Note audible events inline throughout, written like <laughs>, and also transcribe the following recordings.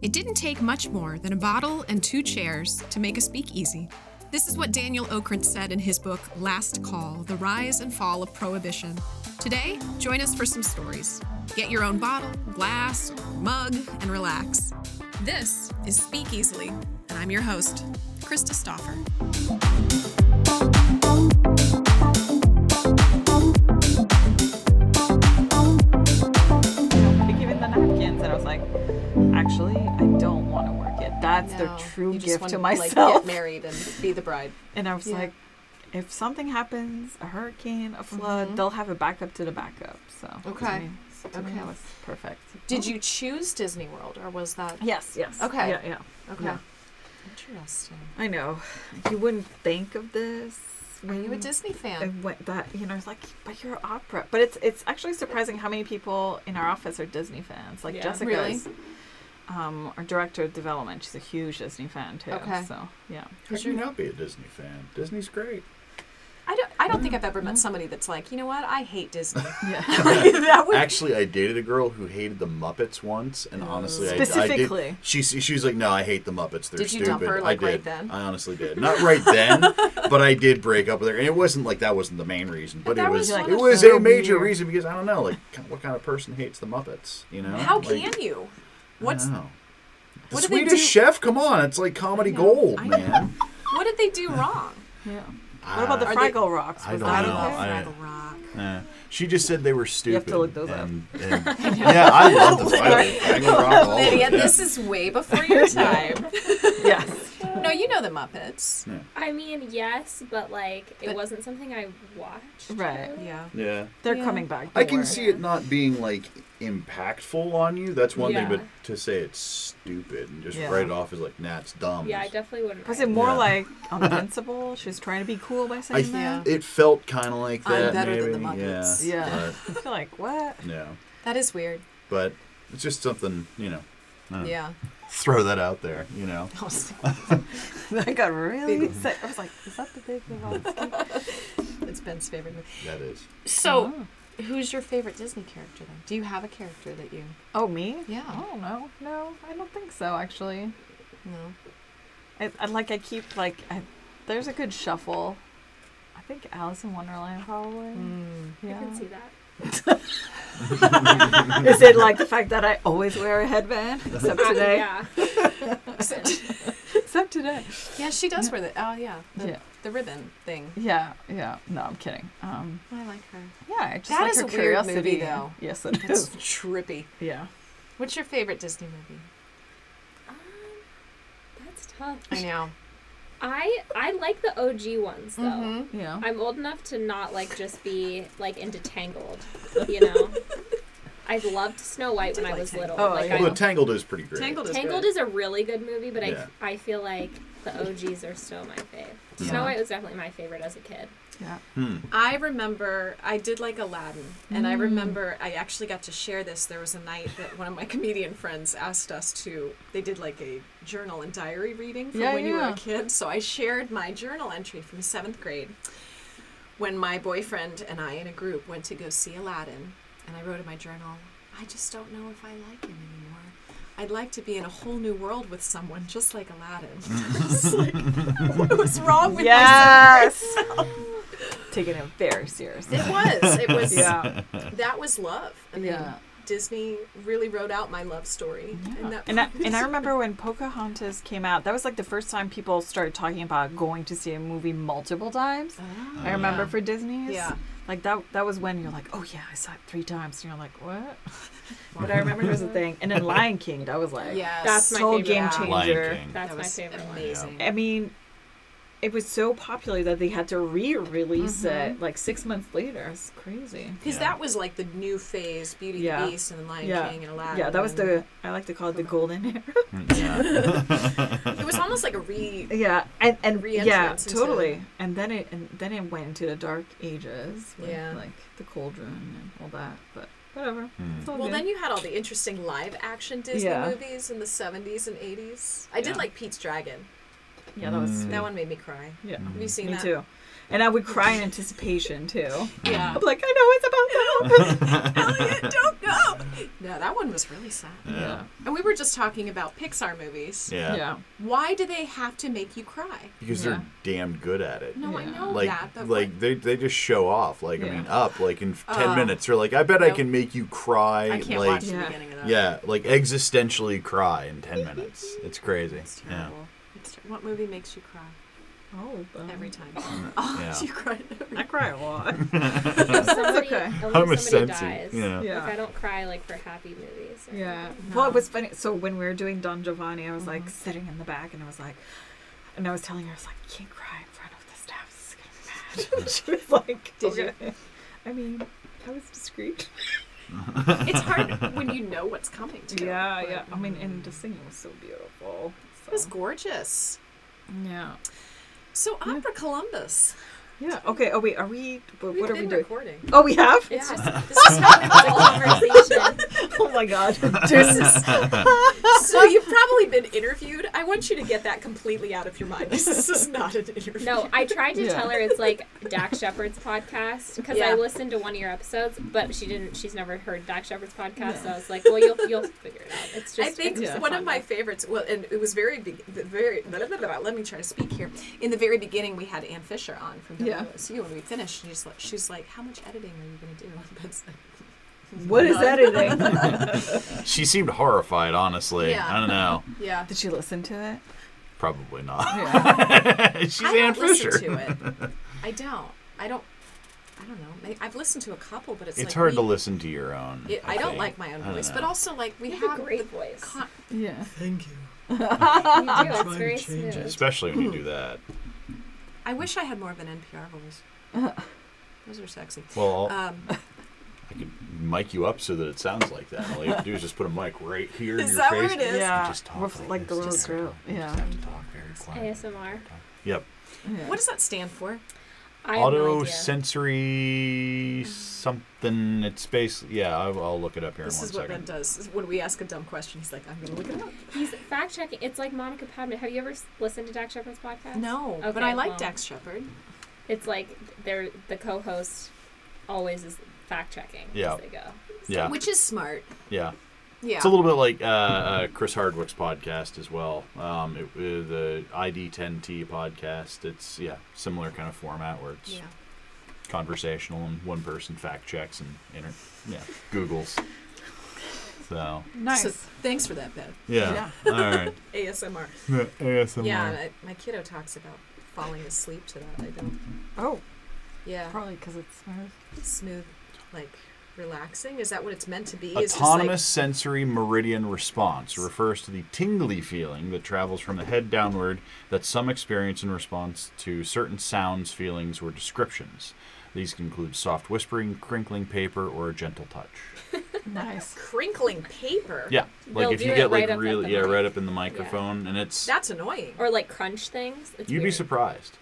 It didn't take much more than a bottle and two chairs to make a speakeasy. This is what Daniel Okrent said in his book Last Call The Rise and Fall of Prohibition. Today, join us for some stories. Get your own bottle, glass, mug, and relax. This is Speak Easily, and I'm your host, Krista Stoffer. Given the napkins, and I was like, actually, That's the true you just gift want to Like, myself. get married and be the bride. <laughs> and I was Yeah. like, if something happens, a hurricane, a flood, mm-hmm. they'll have a backup to the backup. So to Okay. so Okay. that was perfect. Did you choose Disney World, or was that Yes. Yes. Okay. Yeah. Yeah. okay? Yeah. Interesting. I know. You wouldn't think of this. Are you a Disney fan? what that you know, it's like, but you're opera. But it's it's actually surprising how many people in our office are Disney fans. Like Yeah. Jessica's, um, our director of development, she's a huge Disney fan too. Okay. So yeah. How Who's can you not be a Disney fan? Disney's great. I don't. I don't think I've ever met somebody that's like, you know what? I hate Disney. <laughs> Yeah. <laughs> that would. Actually, I dated a girl who hated the Muppets once, and honestly, I, I Specifically. did. She she was like, "No, I hate the Muppets. They're Did you stupid." dump her, like, I did. right then? I honestly did. Not right then, <laughs> but I did break up with her, and it wasn't like that wasn't the main reason, but, But it was was one it was the- a major weird. reason because I don't know, like, what kind of person hates the Muppets? You know? How Like, can you? I What's don't know. The what Swedish do- Chef, come on, it's like comedy gold, I man. what did they do wrong? Yeah. What about the Are they- Fraggle Rocks? I don't that know. okay? I- Fraggle Rock. Uh, she just said they were stupid. You have to look those up. and, <laughs> and- yeah, I love the Fraggle Fraggle Rock. all Lydia, it. this is way before your time. <laughs> yes. no, you know the Muppets. I mean, yes, but like it But- wasn't something I watched. Right. really. Yeah. Yeah. They're Yeah. coming back. I can worry. see it not being like impactful on you. That's one Yeah. thing, but to say it's stupid and just Yeah. write it off as like, nah, it's dumb. Yeah, I definitely wouldn't. Was it more Yeah. like invincible? <laughs> She's trying to be cool by saying th- that. it felt kind of like that. I'm that. better than the maybe. Muppets. Yeah. Yeah. <laughs> I feel like what? Yeah. That is weird. But it's just something, you know. Know. Yeah. Throw that out there, you know. <laughs> I got really sick. I was like, is that the big Lebowski? it's Ben's favorite movie. That is. So, Oh. Who's your favorite Disney character then? Do you have a character that you? Oh, me? Yeah. I don't know. No, I don't think so. Actually, No. I, I like. I keep like. I, there's a good shuffle. I think Alice in Wonderland probably. Mm. I can see that. <laughs> Is it like the fact that I always wear a headband except <laughs> Uh, today? yeah. <laughs> Except today. Yeah, she does wear the. Oh yeah. The, Yeah. the ribbon thing. Yeah. Yeah. No, I'm kidding. Um. I like her. Yeah. I just That like is her a weird curiosity. movie, though. Yes, it That's is. trippy. Yeah. What's your favorite Disney movie? Um, that's tough. I know. I I like the OG ones though. Mhm. Yeah. I'm old enough to not like just be like into Tangled, you know. <laughs> I loved Snow White when I was Tangled. little. Oh, like yeah. Well, Tangled is pretty great. Tangled is Tangled is a really good movie, but Yeah. I, I feel like the OGs are still my fave. Yeah. Snow White was definitely my favorite as a kid. Yeah. Hmm. I remember I did like Aladdin, and I Mm. remember I actually got to share this. There was a night that one of my <laughs> comedian friends asked us to. They did like a journal and diary reading from Yeah, when you were a kid. So I shared my journal entry from seventh grade when my boyfriend and I, in a group, went to go see Aladdin, and I wrote in my journal, "I just don't know if I like him anymore." I'd like to be in a whole new world with someone just like Aladdin. <laughs> It's like, what was wrong with my Yes. <laughs> Taking it very seriously. It was. It was. Yeah. That was love. I mean, Yeah. Disney really wrote out my love story. And, that And I, <laughs> and I remember when Pocahontas came out, that was like the first time people started talking about going to see a movie multiple times. Ah. I remember yeah. for Disney's. Yeah. Like that that was when you're like, oh yeah, I saw it three times. And you're like, what? <laughs> but I remember it was a thing. And then <laughs> Lion King, that was like, Yes. That's my so favorite. game Yeah. changer. Lion King. That's That my was favorite one. amazing. I mean, it was so popular that they had to re-release Mhm. it like six months later. It's crazy. Because Yeah. that was like the new phase, Beauty Yeah. and the Beast and the Lion Yeah. King and Aladdin. Yeah, that was the I like to call it the golden era. <laughs> It was almost like a re. <laughs> Yeah, and and yeah, Re-entrance into- totally. And then it and then it went into the dark ages with Yeah. like the cauldron and all that. But whatever. It's all Well, good. then you had all the interesting live action Disney Yeah. movies in the 70s and 80s. I did like Pete's Dragon. Yeah, that was Mm. That one made me cry. yeah. Have you seen Me that? too. And I would cry in anticipation too. Yeah. I'm like, I know it's about to <laughs> happen. Elliot, don't go. <laughs> No, that one was really sad. Yeah. And we were just talking about Pixar movies. Yeah. Yeah. Why do they have to make you cry? Because Yeah. they're damn good at it. No, I know like that, but like they, they just show off like i mean up like in 10 Uh, minutes they're like i bet i can make you cry I can't like watch the Yeah. beginning of that. yeah like existentially cry in 10 minutes it's crazy It's yeah terrible. It's ter- what movie makes you cry Oh, every time? <coughs> yeah <laughs> Oh, you cried every I cry a lot. <laughs> <laughs> Somebody, okay. i'm a somebody sensi dies. yeah Yeah. Like I don't cry like for happy movies. Yeah. No. Well, it was funny. So when we were doing Don Giovanni, I was like uh-huh. sitting in the back, and I was like, and I was telling her, I was like, you can't cry in front of the staff. This is gonna be bad. she was like, Did you? I mean, I was discreet. It's hard when you know what's coming to you. Yeah, but- yeah. I mean, and mm. the singing was so beautiful. It was gorgeous. yeah. So Opera Columbus. Yeah. Okay. Oh wait, are we? But We've are been we doing? recording. Oh, we have. It's Yeah. just this is <laughs> how we. Conversation. <laughs> oh my god. <laughs> So you've probably been interviewed. I want you to get that completely out of your mind this is not an interview. No, I tried to Yeah. tell her it's like Dax Shepard's podcast because Yeah. I listened to one of your episodes, but she didn't. She's never heard Dax Shepard's podcast, so I was like, "Well, you'll you'll figure it out." It's just I think it's just one of my one. favorites. Well, and it was very big. The very. Blah, blah, blah, blah, let me try to speak here. In the very beginning, we had Ann Fisher on from Yeah. WOSU, and we finished. She's like, she's like, "How much editing are you going to do?" And Ben's <laughs> like, <laughs> What is None. editing? <laughs> she seemed horrified honestly Yeah. i don't know Yeah. Did she listen to it? probably not Yeah. she's I Ann Fisher. to it. I don't. I don't. I don't know. I've listened to a couple, but it's It's like hard we- to listen to your own. It, I, don't like my own voice, know. but also like we You have a great the voice. con- Yeah. Thank you. You do. It's very smooth. especially when you do that. I wish I had more of an NPR voice. <laughs> Those are sexy. Well, Um, I could mic you up so that it sounds like that. All you have to do is just put a mic right here in Is your that face. where it is? Yeah. Just talk With, like like the little just grill. talk. You Yeah. just have to talk very quiet. ASMR. Yep. yeah. what does that stand for? I have no auto-sensory something. It's space. Yeah, I'll, I'll look it up here This in one is what second. Ben does. When we ask a dumb question, he's like, "I'm going to look it up." He's fact checking. It's like Monica Padman. Have you ever listened to Dax Shepard's podcast? No, but I like well. Dax Shepard. It's like they're the co-host always is fact checking Yeah. as they go. Yeah, which is smart. yeah. Yeah. It's a little bit like uh, uh, Chris Hardwick's podcast as well. Um, it, uh, the ID10T podcast. It's yeah, similar kind of format where it's yeah. conversational and one person fact checks and inter- yeah Googles. So Nice. So thanks for that, Ben. yeah, all right. <laughs> ASMR. ASMR. <laughs> Yeah, I, my kiddo talks about falling asleep to that. I don't. oh, Yeah. probably because it's smooth. Smooth, like relaxing. Is that what it's meant to be? It's just Autonomous sensory meridian response refers to the tingly feeling that travels from the head downward that some experience in response to certain sounds, feelings, or descriptions. These can include soft whispering, crinkling paper, or a gentle touch. <laughs> Nice. crinkling paper. Yeah, like They'll if you get right like really yeah mic. right up in the microphone, and it's That's annoying. Or like crunch things. It's you'd be surprised.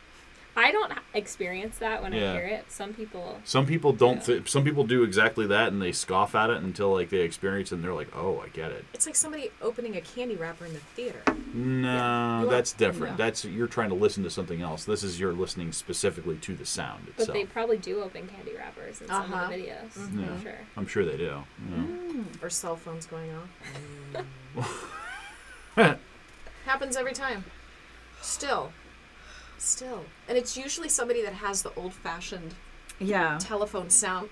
I don't experience that when Yeah. I hear it. Some people. Some people don't. Yeah. Th- some people do exactly that, and they scoff at it until like they experience it, and they're like, "Oh, I get it." It's like somebody opening a candy wrapper in the theater. No, You are- that's different. Yeah. That's you're trying to listen to something else. This is you're listening specifically to the sound itself. But they probably do open candy wrappers in some Uh-huh. of the videos. Yeah. I'm sure. I'm sure they do. Yeah. Mm. Or cell phones going off. <laughs> Happens every time. Still. Still. And it's usually somebody that has the old fashioned Yeah. telephone sound.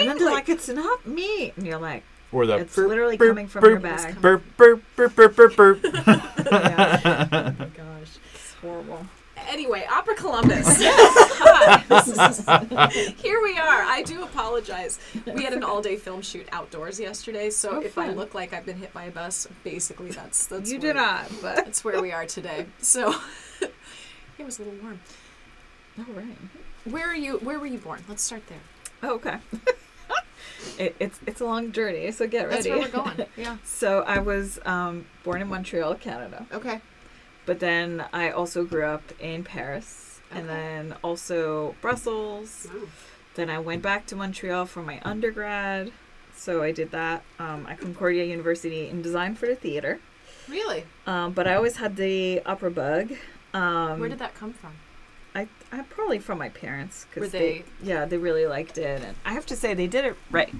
And then they're like, it's not me. And you're like, Or the it's literally coming from your bag. burp burp burp burp burp burp. <laughs> yeah. oh my gosh. It's horrible. Anyway, Opera Columbus. <laughs> Hi. Is- <laughs> Here we are. I do apologize. We had an all-day film shoot outdoors yesterday, so Oh, if I look like I've been hit by a bus, basically that's that's you where, do not, but. That's where we are today. So it was a little warm. All right. Where are you? Where were you born? Let's start there. Oh, okay. <laughs> it, it's it's a long journey, so get ready. That's where we're going. <laughs> Yeah. so I was um, born in Montreal, Canada, Okay. but then I also grew up in Paris, and then also Brussels. Then I went back to Montreal for my undergrad. So I did that um, at Concordia University in design for the theater. Really? Um, but I always had the opera bug. Um, Where did that come from? I, I probably from my parents because they- yeah they really liked it and I have to say they did it right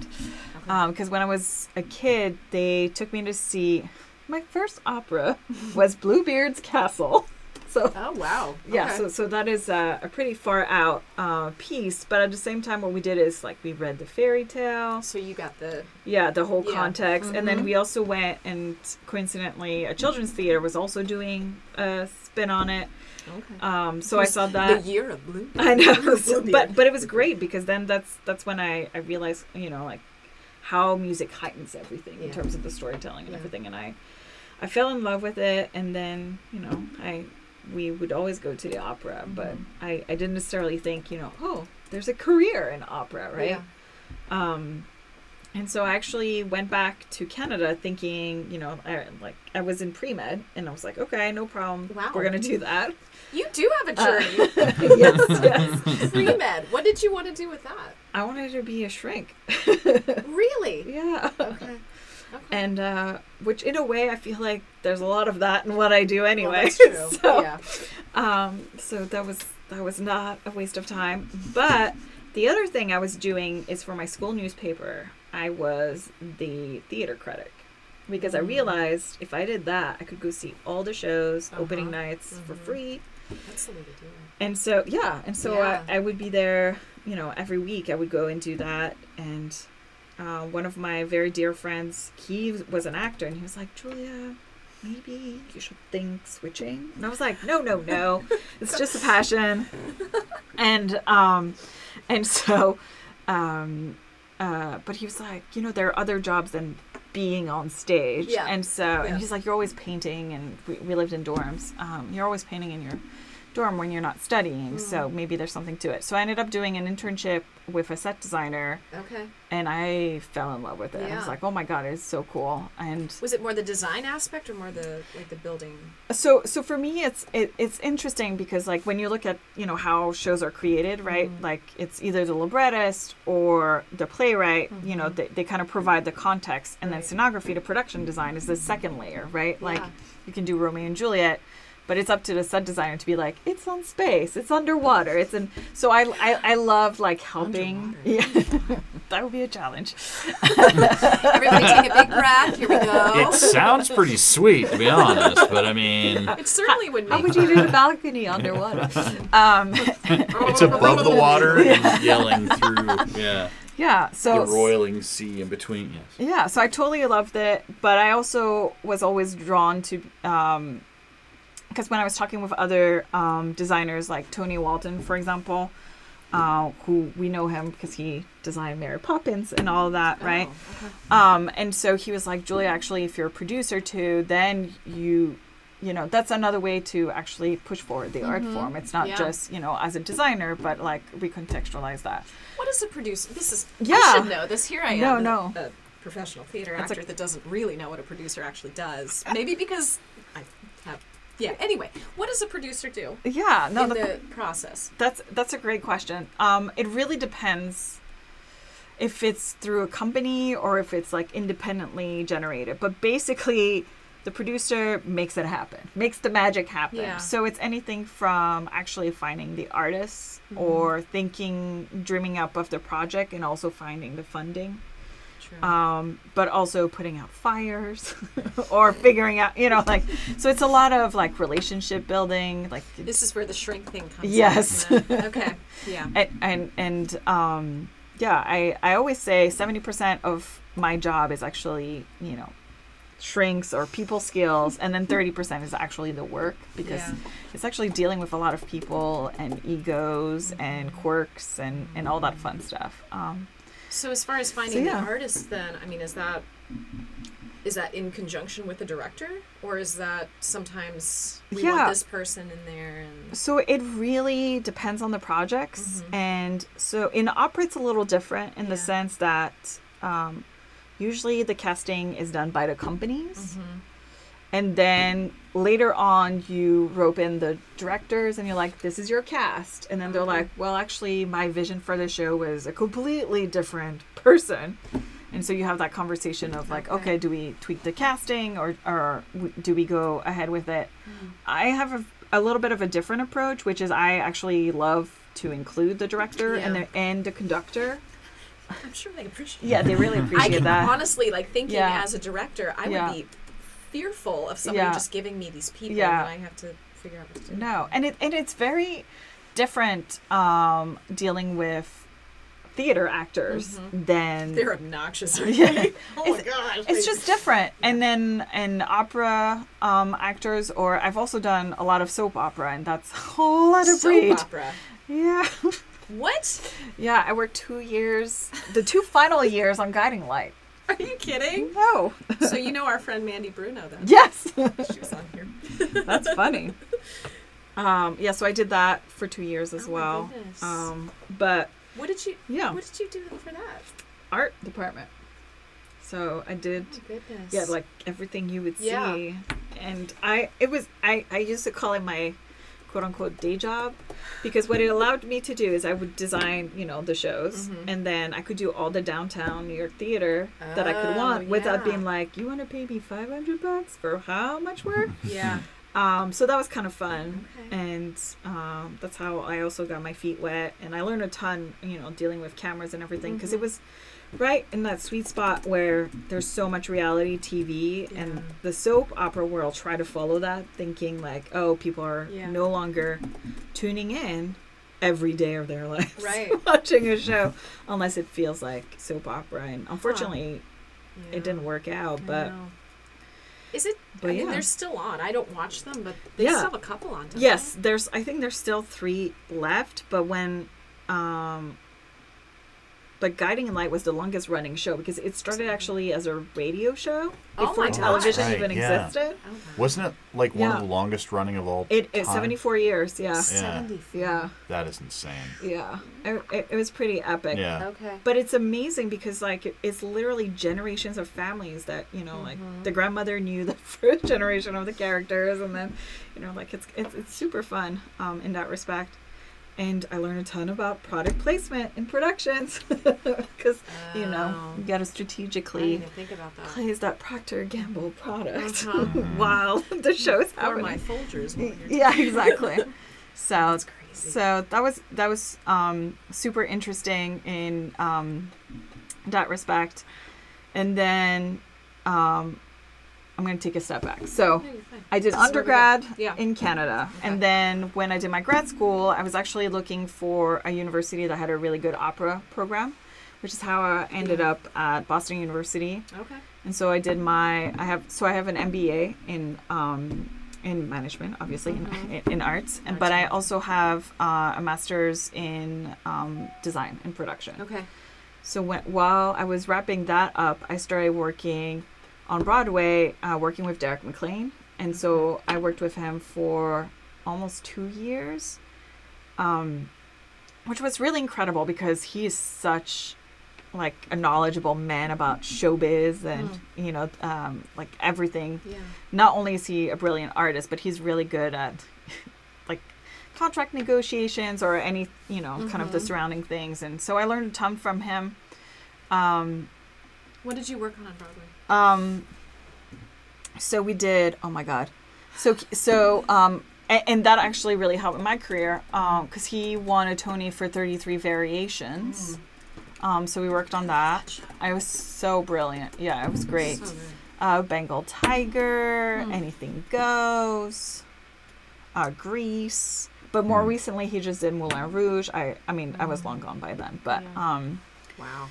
because when I was a kid they took me to see my first opera <laughs> was Bluebeard's Castle so Oh wow. yeah Okay. so so that is uh, a pretty far out uh, piece but at the same time what we did is like we read the fairy tale So you got the yeah the whole Yeah. context and then Mhm. we also went and coincidentally a children's theater was also doing a spin on it okay. um so i saw that the year of blue. i know <laughs> so- but but it was great because then that's that's when i i realized you know like how music heightens everything in terms of the storytelling and Yeah. everything and i i fell in love with it and then you know i we would always go to the opera but Mhm. i i didn't necessarily think you know oh there's a career in opera right Yeah. um, and so I actually went back to Canada thinking, you know, I, like I was in pre med, and I was like, okay, no problem. Wow. We're gonna do that. You do have a Uh, journey. <laughs> <laughs> yes, <laughs> yes. Pre med. What did you want to do with that? I wanted to be a shrink. Really? Yeah. Okay. Okay. And uh, which, in a way, I feel like there's a lot of that in what I do anyway. Well, that's true. so, yeah. um, so that was that was not a waste of time. But the other thing I was doing is for my school newspaper. I was the theater critic because I Mm. realized if I did that, I could go see all the shows, opening Uh-huh. nights for Mhm. free. That's the way to do it. And so yeah, and so Yeah. I, I would be there. You know, every week I would go and do that. And uh, one of my very dear friends, he was an actor, and he was like, Julia. Maybe you should think switching. And I was like, no, no, no. It's just a passion. <laughs> And um and so um uh but he was like, you know, there are other jobs than being on stage. Yeah. And so Yeah. and he's like, You're always painting and we, we lived in dorms. Um, you're always painting in your dorm when you're not studying, so Mm. maybe there's something to it. So I ended up doing an internship with a set designer Okay. and I fell in love with it. I was like, Oh my god, it's so cool. And Was it more the design aspect or more the like the building? so so for me it's it, it's interesting because like when you look at you know how shows are created right Mhm. like it's either the librettist or the playwright you know Mhm. they, they kind of provide the context and Right. then scenography to production design is the second layer right like Yeah. you can do romeo and juliet but it's up to the set designer to be like it's on space it's underwater it's in so i i, I love like helping yeah <laughs> that would be a challenge <laughs> Everybody take a big breath. Here we go. It sounds pretty sweet, to be honest, but I mean, <laughs> It certainly would be. how would you do the balcony underwater um it's above the water and yelling through, yeah, yeah so the roiling sea in between. Yes. Yeah, so I totally loved it, but I also was always drawn to um because when I was talking with other um, designers like Tony Walton, for example, uh, who we know him because he designed Mary Poppins and all that, right? Oh, okay. Um, and so he was like, Julia, actually, if you're a producer too, then you, you know, that's another way to actually push forward the art Mhm. form. It's not Yeah. just, you know, as a designer, but like recontextualize that. What is a producer? This is I Yeah. should know this. Here I am. No, a- no. A professional theater That's a- actor that doesn't really know what a producer actually does. Maybe because I. Yeah. Anyway, what does a producer do Yeah, no, in the, the process? That's that's a great question. Um, it really depends if it's through a company or if it's like independently generated. But basically, the producer makes it happen, makes the magic happen. Yeah. So it's anything from actually finding the artists Mhm. or thinking, dreaming up of the project, and also finding the funding. Um, but also putting out fires <laughs> or figuring out, you know, like so. It's a lot of like relationship building, like this is where the shrink thing comes. in, Yes. it? Okay. Yeah. <laughs> and and, and um yeah i i always say 70% of my job is actually you know shrinks or people skills and then 30% is actually the work because Yeah. it's actually dealing with a lot of people and egos and quirks and and all that fun stuff um So as far as finding yeah. the artist, then I mean, is that is that in conjunction with the director, or is that sometimes we Yeah. want this person in there and so it really depends on the projects Mhm. and so in opera it's a little different in the sense that um usually the casting is done by the companies Mm-hmm. And then later on you rope in the directors and you're like this is your cast and then they're like well actually my vision for the show was a completely different person and so you have that conversation of like Okay. okay, do we tweak the casting or or do we go ahead with it hmm. i have a a little bit of a different approach, which is I actually love to include the director and the and the conductor. I'm sure they appreciate. Yeah, they really I appreciate can that. honestly like thinking Yeah. as a director, I Yeah. would be fearful of somebody Yeah. just giving me these people Yeah. and I have to figure out what to do. No, and it and it's very different um, dealing with theater actors than They're obnoxious. Yeah. <laughs> oh my It's- gosh. it's just different. <laughs> And then in opera um, actors, or I've also done a lot of soap opera, and that's a whole lot of soap breed. opera. Yeah, What? <laughs> yeah. I worked two years, the two final years on Guiding Light. <laughs> Are you kidding? No. <laughs> so you know our friend Mandy Bruno then? yes, <laughs> She was on here. that's funny. Um, yeah, so I did that for two years as Oh well. Um, but What did you? yeah, What did you do for that? art department. So I did Oh goodness. yeah like everything you would see. Yeah. and i it was i i used to call it my quote unquote day job because what it allowed me to do is i would design you know the shows Mhm. and then i could do all the downtown new york theater that i could Oh, want without yeah. being like you want to pay me 500 bucks for how much work <laughs> Yeah. um so that was kind of fun Okay. and um, that's how I also got my feet wet, and I learned a ton, you know, dealing with cameras and everything, because it Mhm. was right in that sweet spot where there's so much reality TV, Yeah. and the soap opera world try to follow that, thinking like, oh, people are Yeah. no longer tuning in every day of their <laughs> lives, Right. <laughs> watching a show, unless it feels like soap opera, and unfortunately, Yeah. it didn't work out, I but. know. Is it? But I mean, yeah. they're still on. I don't watch them, but they still have a couple on. Yes, there's. I think there's still three left, but when, um, but Guiding Light was the longest running show because it started actually as a radio show Oh before my television gosh. even yeah. existed. they? Okay. Wasn't it like one Yeah. of the longest running of all? It, it time? 74 years. Yeah, Yeah. 74. yeah, That is insane. yeah. It, it, it was pretty epic. Yeah. Okay. But it's amazing because like it- it's literally generations of families that you know like the grandmother knew the <laughs> first generation of the characters and then you know like it's it's, it's super fun um, in that respect. And I learned a ton about product placement in productions <laughs> because you know Oh. you got to strategically think about that. place that Procter Gamble product Uh-huh. <laughs> while <laughs> the show's Or my happening. Folgers. Yeah, exactly. So That's crazy. so that was that was um, super interesting in um, that respect, and then um, I'm going to take a step back. So. I did This is where we go. undergrad Yeah. in Canada, Okay. and then when I did my grad school, I was actually looking for a university that had a really good opera program, which is how I ended Yeah. up at Boston University. Okay. And so I did my I have so I have an MBA in um in management, obviously Mhm. in, in arts, and but I also have uh, a master's in um, design and production. Okay. So when, while I was wrapping that up, I started working on Broadway, uh, working with Derek McLane, and so I worked with him for almost two years, um, which was really incredible because he is such like a knowledgeable man about showbiz and you know um, like everything Yeah. not only is he a brilliant artist, but he's really good at <laughs> like contract negotiations or any you know kind of the Mhm. surrounding things. And so I learned a ton from him. Um, What did you work on on Broadway? Um, so we did. Oh my god. So so um, and, and that actually really helped in my career um, because he won a Tony for Thirty Three Variations. Um, so we worked on that. I was so brilliant. Yeah, it was great. So uh, Bengal Tiger, Hmm. Anything Goes, uh, Grease. But more Hmm. recently, he just did Moulin Rouge. I, I mean, I was long gone by then, but Yeah. um, Wow.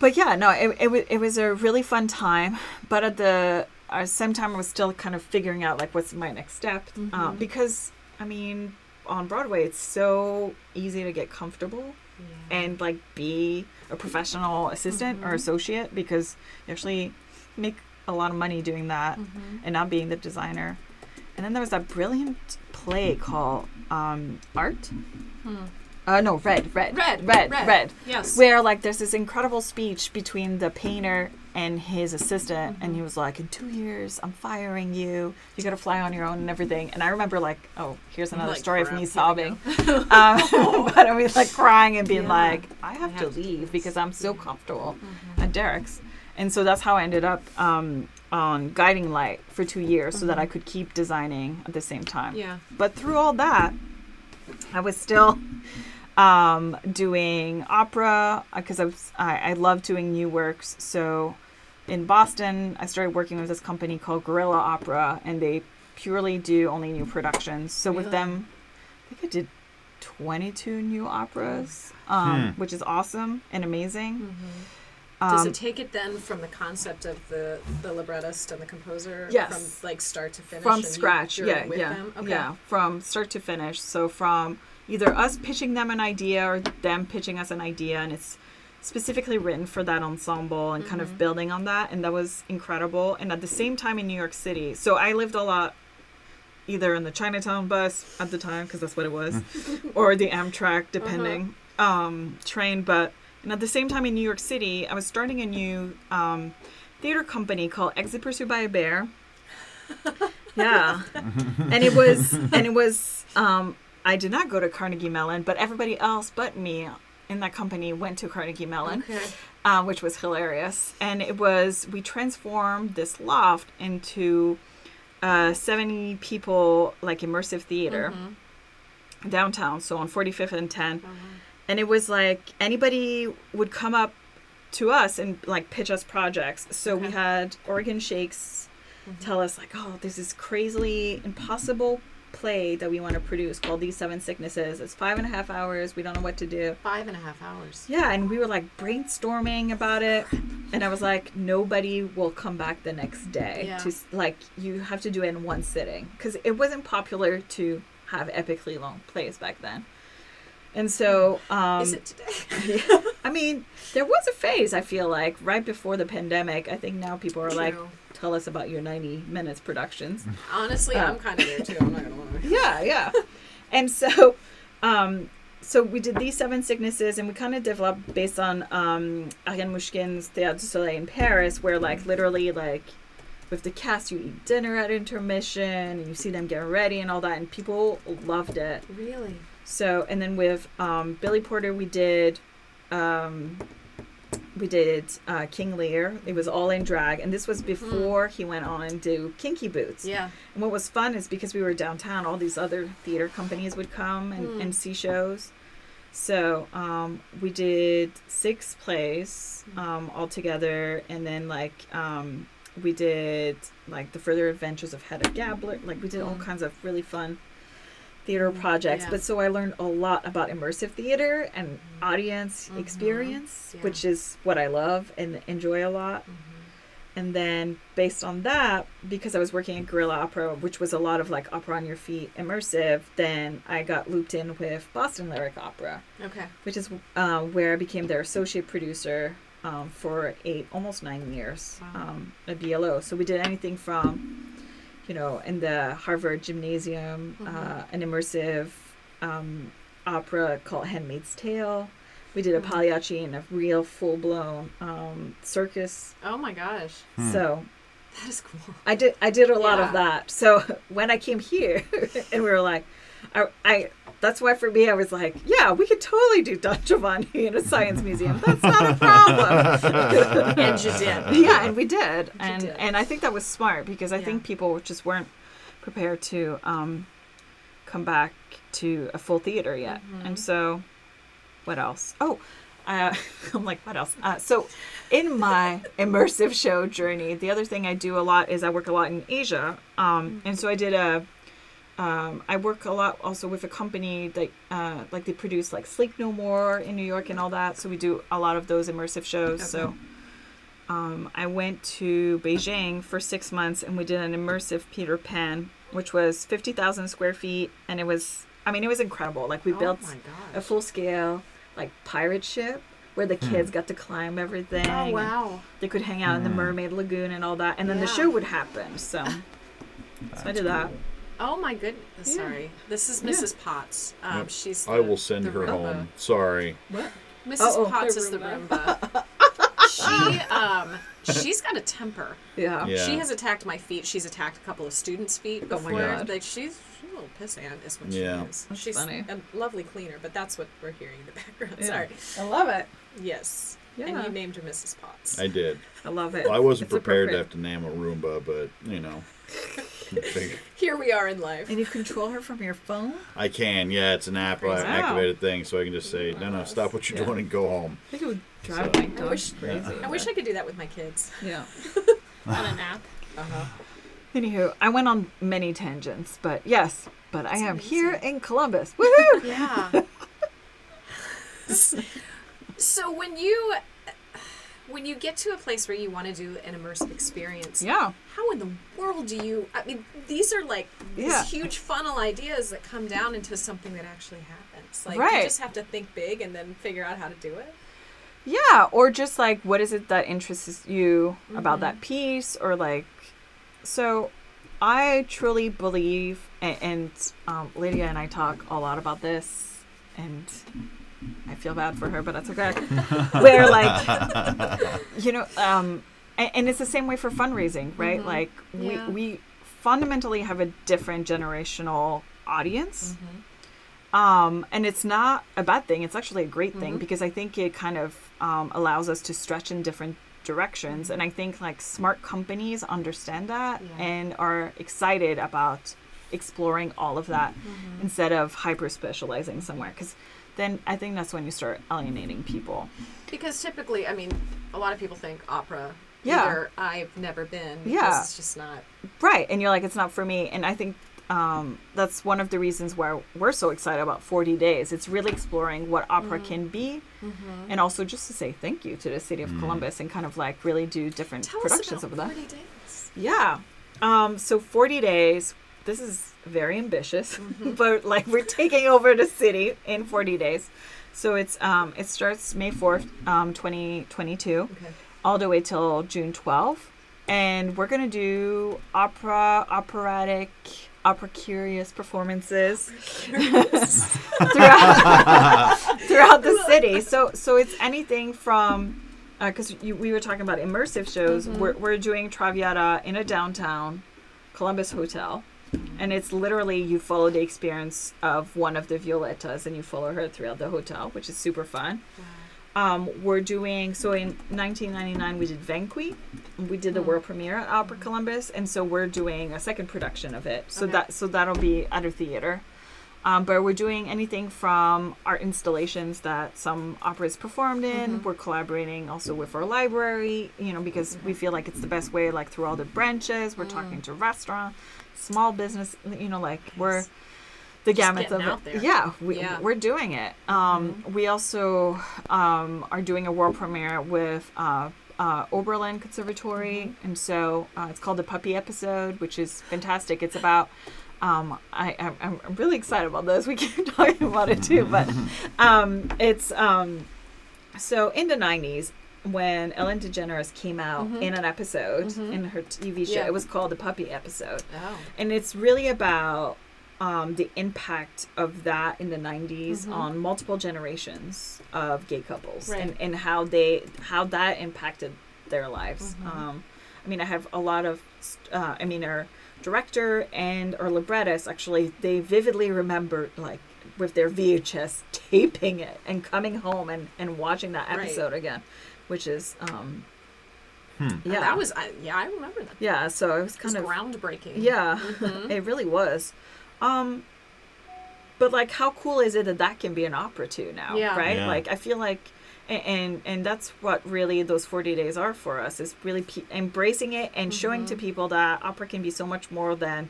But yeah, no, it, it, it was a really fun time. But at the uh, same time, I was still kind of figuring out like what's my next step uh, Mhm. because I mean, on Broadway, it's so easy to get comfortable Yeah. and like be a professional assistant or Mhm. associate because you actually make a lot of money doing that Mhm. and not being the designer. And then there was that brilliant play called um, Art. Hmm. Uh, no, Red, Red, Red, Red, Red. Red. Yes. Where like there's this incredible speech between the painter and his assistant, and he was like, "In two years, I'm firing you. You got to fly on your own and everything." And I remember like, "Oh, here's another Like, story of me sobbing." <laughs> <laughs> um, but I was like crying and being Yeah. like, "I have, I to have to do leave this." because I'm so comfortable Mhm. at Derek's." And so that's how I ended up um, on Guiding Light for two years so that I could keep designing at the same time. Yeah. But through all that, I was still um, doing opera because I, was, I, I love doing new works. So in Boston, I started working with this company called Guerrilla Opera, and they purely do only new productions. So with them, I think I did 22 new operas, um, Hmm. which is awesome and amazing. Does Um, it take it then from the concept of the the librettist and the composer Yes. from like start to finish? from scratch yeah yeah? Okay. yeah from start to finish so from either us pitching them an idea or them pitching us an idea and it's specifically written for that ensemble and kind of building on that and that was incredible. And at the same time in new york city. So i lived a lot either in the chinatown bus at the time because that's what it was <laughs> or the amtrak depending um, train but and at the same time in new york city i was starting a new um, theater company called exit pursued by a bear. <laughs> Yeah. And it was and it was um i did not go to carnegie mellon but everybody else but me in that company went to carnegie mellon Okay. uh, which was hilarious. And it was we transformed this loft into uh 70 people like immersive theater downtown so on 45th and 10 and it was like anybody would come up to us and like pitch us projects. So we had oregon shakes tell us like oh this is crazily impossible play that we want to produce called these seven sicknesses it's five and a half hours we don't know what to do Five and a half hours. yeah and we were like brainstorming about it and i was like nobody will come back the next day Yeah. to like you have to do it in one sitting because it wasn't popular to have epically long plays back then and so um Is it today? <laughs> I mean, there was a phase I feel like right before the pandemic. I think now people are like, "Tell us about your ninety minutes productions." Honestly, Uh. I'm kind of there too. I'm not gonna lie. <laughs> yeah, yeah. And so, um, so we did these seven sicknesses, and we kind of developed based on um, Ariane Mnouchkine's Théâtre du Soleil in Paris, where like literally like with the cast, you eat dinner at intermission, and you see them get ready and all that, and people loved it. Really? So, and then with um, Billy Porter, we did, um, we did uh, King Lear. It was all in drag, and this was before he went on and do Kinky Boots. Yeah. And what was fun is because we were downtown, all these other theater companies would come and, Hmm. and see shows. So um, we did six plays um, all together, and then like um, we did like the further adventures of Hedda Gabler. Like we did all Mm. kinds of really fun theater projects. yeah. But so I learned a lot about immersive theater and audience Mhm. experience, Yeah. which is what I love and enjoy a lot. And then based on that, because I was working at Guerrilla Opera, which was a lot of like opera on your feet, immersive, then I got looped in with Boston Lyric Opera, Okay. which is uh, where I became their associate producer um, for eight, almost nine years Wow. um, at BLO. So we did anything from, you know, in the Harvard Gymnasium, uh, Mhm. an immersive um, opera called Handmaid's Tale. We did a Mhm. Pagliacci in a real full blown um, circus. Oh my gosh, Hmm. So that is cool. I did I did a lot Yeah. of that. So <laughs> when I came here <laughs> and we were like, I, I that's why for me I was like, yeah, we could totally do Don Giovanni in a science museum. That's not a problem. <laughs> And you did. <laughs> yeah, and we did, You and did. and I think that was smart because I Yeah. think people just weren't prepared to um, come back to a full theater yet, Mhm. and so what else? Oh. Uh, <laughs> I'm like, what else? Uh, so, in my immersive show journey, the other thing I do a lot is I work a lot in Asia, um, and so I did a. Um, I work a lot also with a company that uh, like they produce like Sleep No More in New York and all that. So we do a lot of those immersive shows. So um, I went to Beijing for six months and we did an immersive Peter Pan, which was fifty thousand square feet, and it was I mean it was incredible. Like we built oh my a full scale like pirate ship where the kids got to climb everything. Oh wow. They could hang out in the Hmm. Mermaid Lagoon and all that, and then the show would happen. So, so I That's did that. cool. Oh my goodness. Yeah. Sorry. This is Yeah. Mrs. Potts. Um, Yep. she's. I will send her Roomba. home. Sorry. What? Mrs. Uh-oh, Potts the is the Roomba. Roomba. <laughs> she um she's got a temper. Yeah. Yeah. She has attacked my feet. She's attacked a couple of students' feet Oh my before. God. Like she's, she's a little pissant is what Yeah. she is. That's she's funny. a lovely cleaner, but that's what we're hearing in the <laughs> background. Yeah. Sorry. I love it. Yes. Yeah. And you named her Mrs. Potts. I did. I love it. Well, I wasn't It's prepared to have to name a Roomba, but you know, figure- <laughs> Here we are in life. And you control her from your phone? I can. Yeah, it's an app Wow. activated thing, so I can just say, no, no, stop what you're Yeah. doing and go home. I think it would drive So- my dog wish- crazy. I wish I could do that with my kids. <laughs> Yeah. <laughs> on an app. Uh-huh. Anywho, I went on many tangents, but yes, but I am amazing. here in Columbus. Woohoo! Yeah. so when you when you get to a place where you want to do an immersive experience, yeah. how in the world do you I mean these are like Yeah. these huge funnel ideas that come down into something that actually happens. Like Right. you just have to think big and then figure out how to do it. Yeah, or just like what is it that interests you about Mhm. that piece, or like, so I truly believe, and, and um, Lydia and I talk a lot about this, and I feel bad for her, but that's okay. <laughs> Where like, you know, um, and, and it's the same way for fundraising, right? Mhm. Like Yeah. we we fundamentally have a different generational audience. Um, and it's not a bad thing. It's actually a great thing Mhm. because I think it kind of um, allows us to stretch in different directions. And I think like smart companies understand that Yeah. and are excited about exploring all of that Mm-hmm. instead of hyper specializing somewhere. Because then I think that's when you start alienating people. Because typically, I mean, a lot of people think opera. Yeah. Either I've never been. Yeah. It's just not. Right. And you're like, it's not for me. And I think um, that's one of the reasons why we're so excited about 40 Days. It's really exploring what opera Mm. can be Mm-hmm. and also just to say thank you to the city of Mm. Columbus and kind of like really do different Tell productions us about of that. 40 days. Yeah. Um, so 40 days. This is very ambitious, <laughs> Mm-hmm. but like we're taking over the city in 40 days. So it's um, it starts May 4th, um, 2022, Okay. all the way till June 12th, and we're gonna do opera, operatic, opera curious performances <laughs> throughout <laughs> throughout the city. So so it's anything from because you we were talking about immersive shows. Mhm. We're we're doing Traviata in a downtown Columbus hotel. And it's literally you follow the experience of one of the Violettas and you follow her throughout the hotel, which is super fun. Um, we're doing so in 1999 we did Vanqui, we did the Mm. world premiere at Opera Columbus, and so we're doing a second production of it. So Okay. that so that'll be at a theater. Um, but we're doing anything from art installations that some operas performed in. Mhm. We're collaborating also with our library, you know, because we feel like it's the best way, like through all the branches. We're Mm. talking to restaurant, small business, you know, like we're the gamut of it. out there. Yeah, we, Yeah. Mm-hmm. we're doing it. Um, We also um, are doing a world premiere with uh, uh, Oberlin Conservatory, Mm-hmm. and so uh, it's called the Puppy Episode, which is fantastic. It's about um, I, I'm, I'm I'm really excited about this. We keep <laughs> talking about it too, but <laughs> um, it's um, so in the '90s when Ellen DeGeneres came out Mhm. in an episode Mhm. in her TV show. Yeah. It was called the Puppy Episode, Oh. and it's really about um, the impact of that in the 90s Mhm. on multiple generations of gay couples Right. and, and how they how that impacted their lives Mhm. um, i mean i have a lot of uh, i mean our director and our librettist actually they vividly remember like with their vhs <laughs> taping it and coming home and, and watching that Right. episode again which is um Hmm. yeah That was, I, yeah, I remember that. yeah so it was It was kind of groundbreaking. yeah Mhm. <laughs> it really was. Um, but like, how cool is it that that can be an opera too now? Yeah. Right. Yeah. Like, I feel like, and, and and that's what really those forty days are for us is really pe- embracing it and showing to Mhm. people that opera can be so much more than,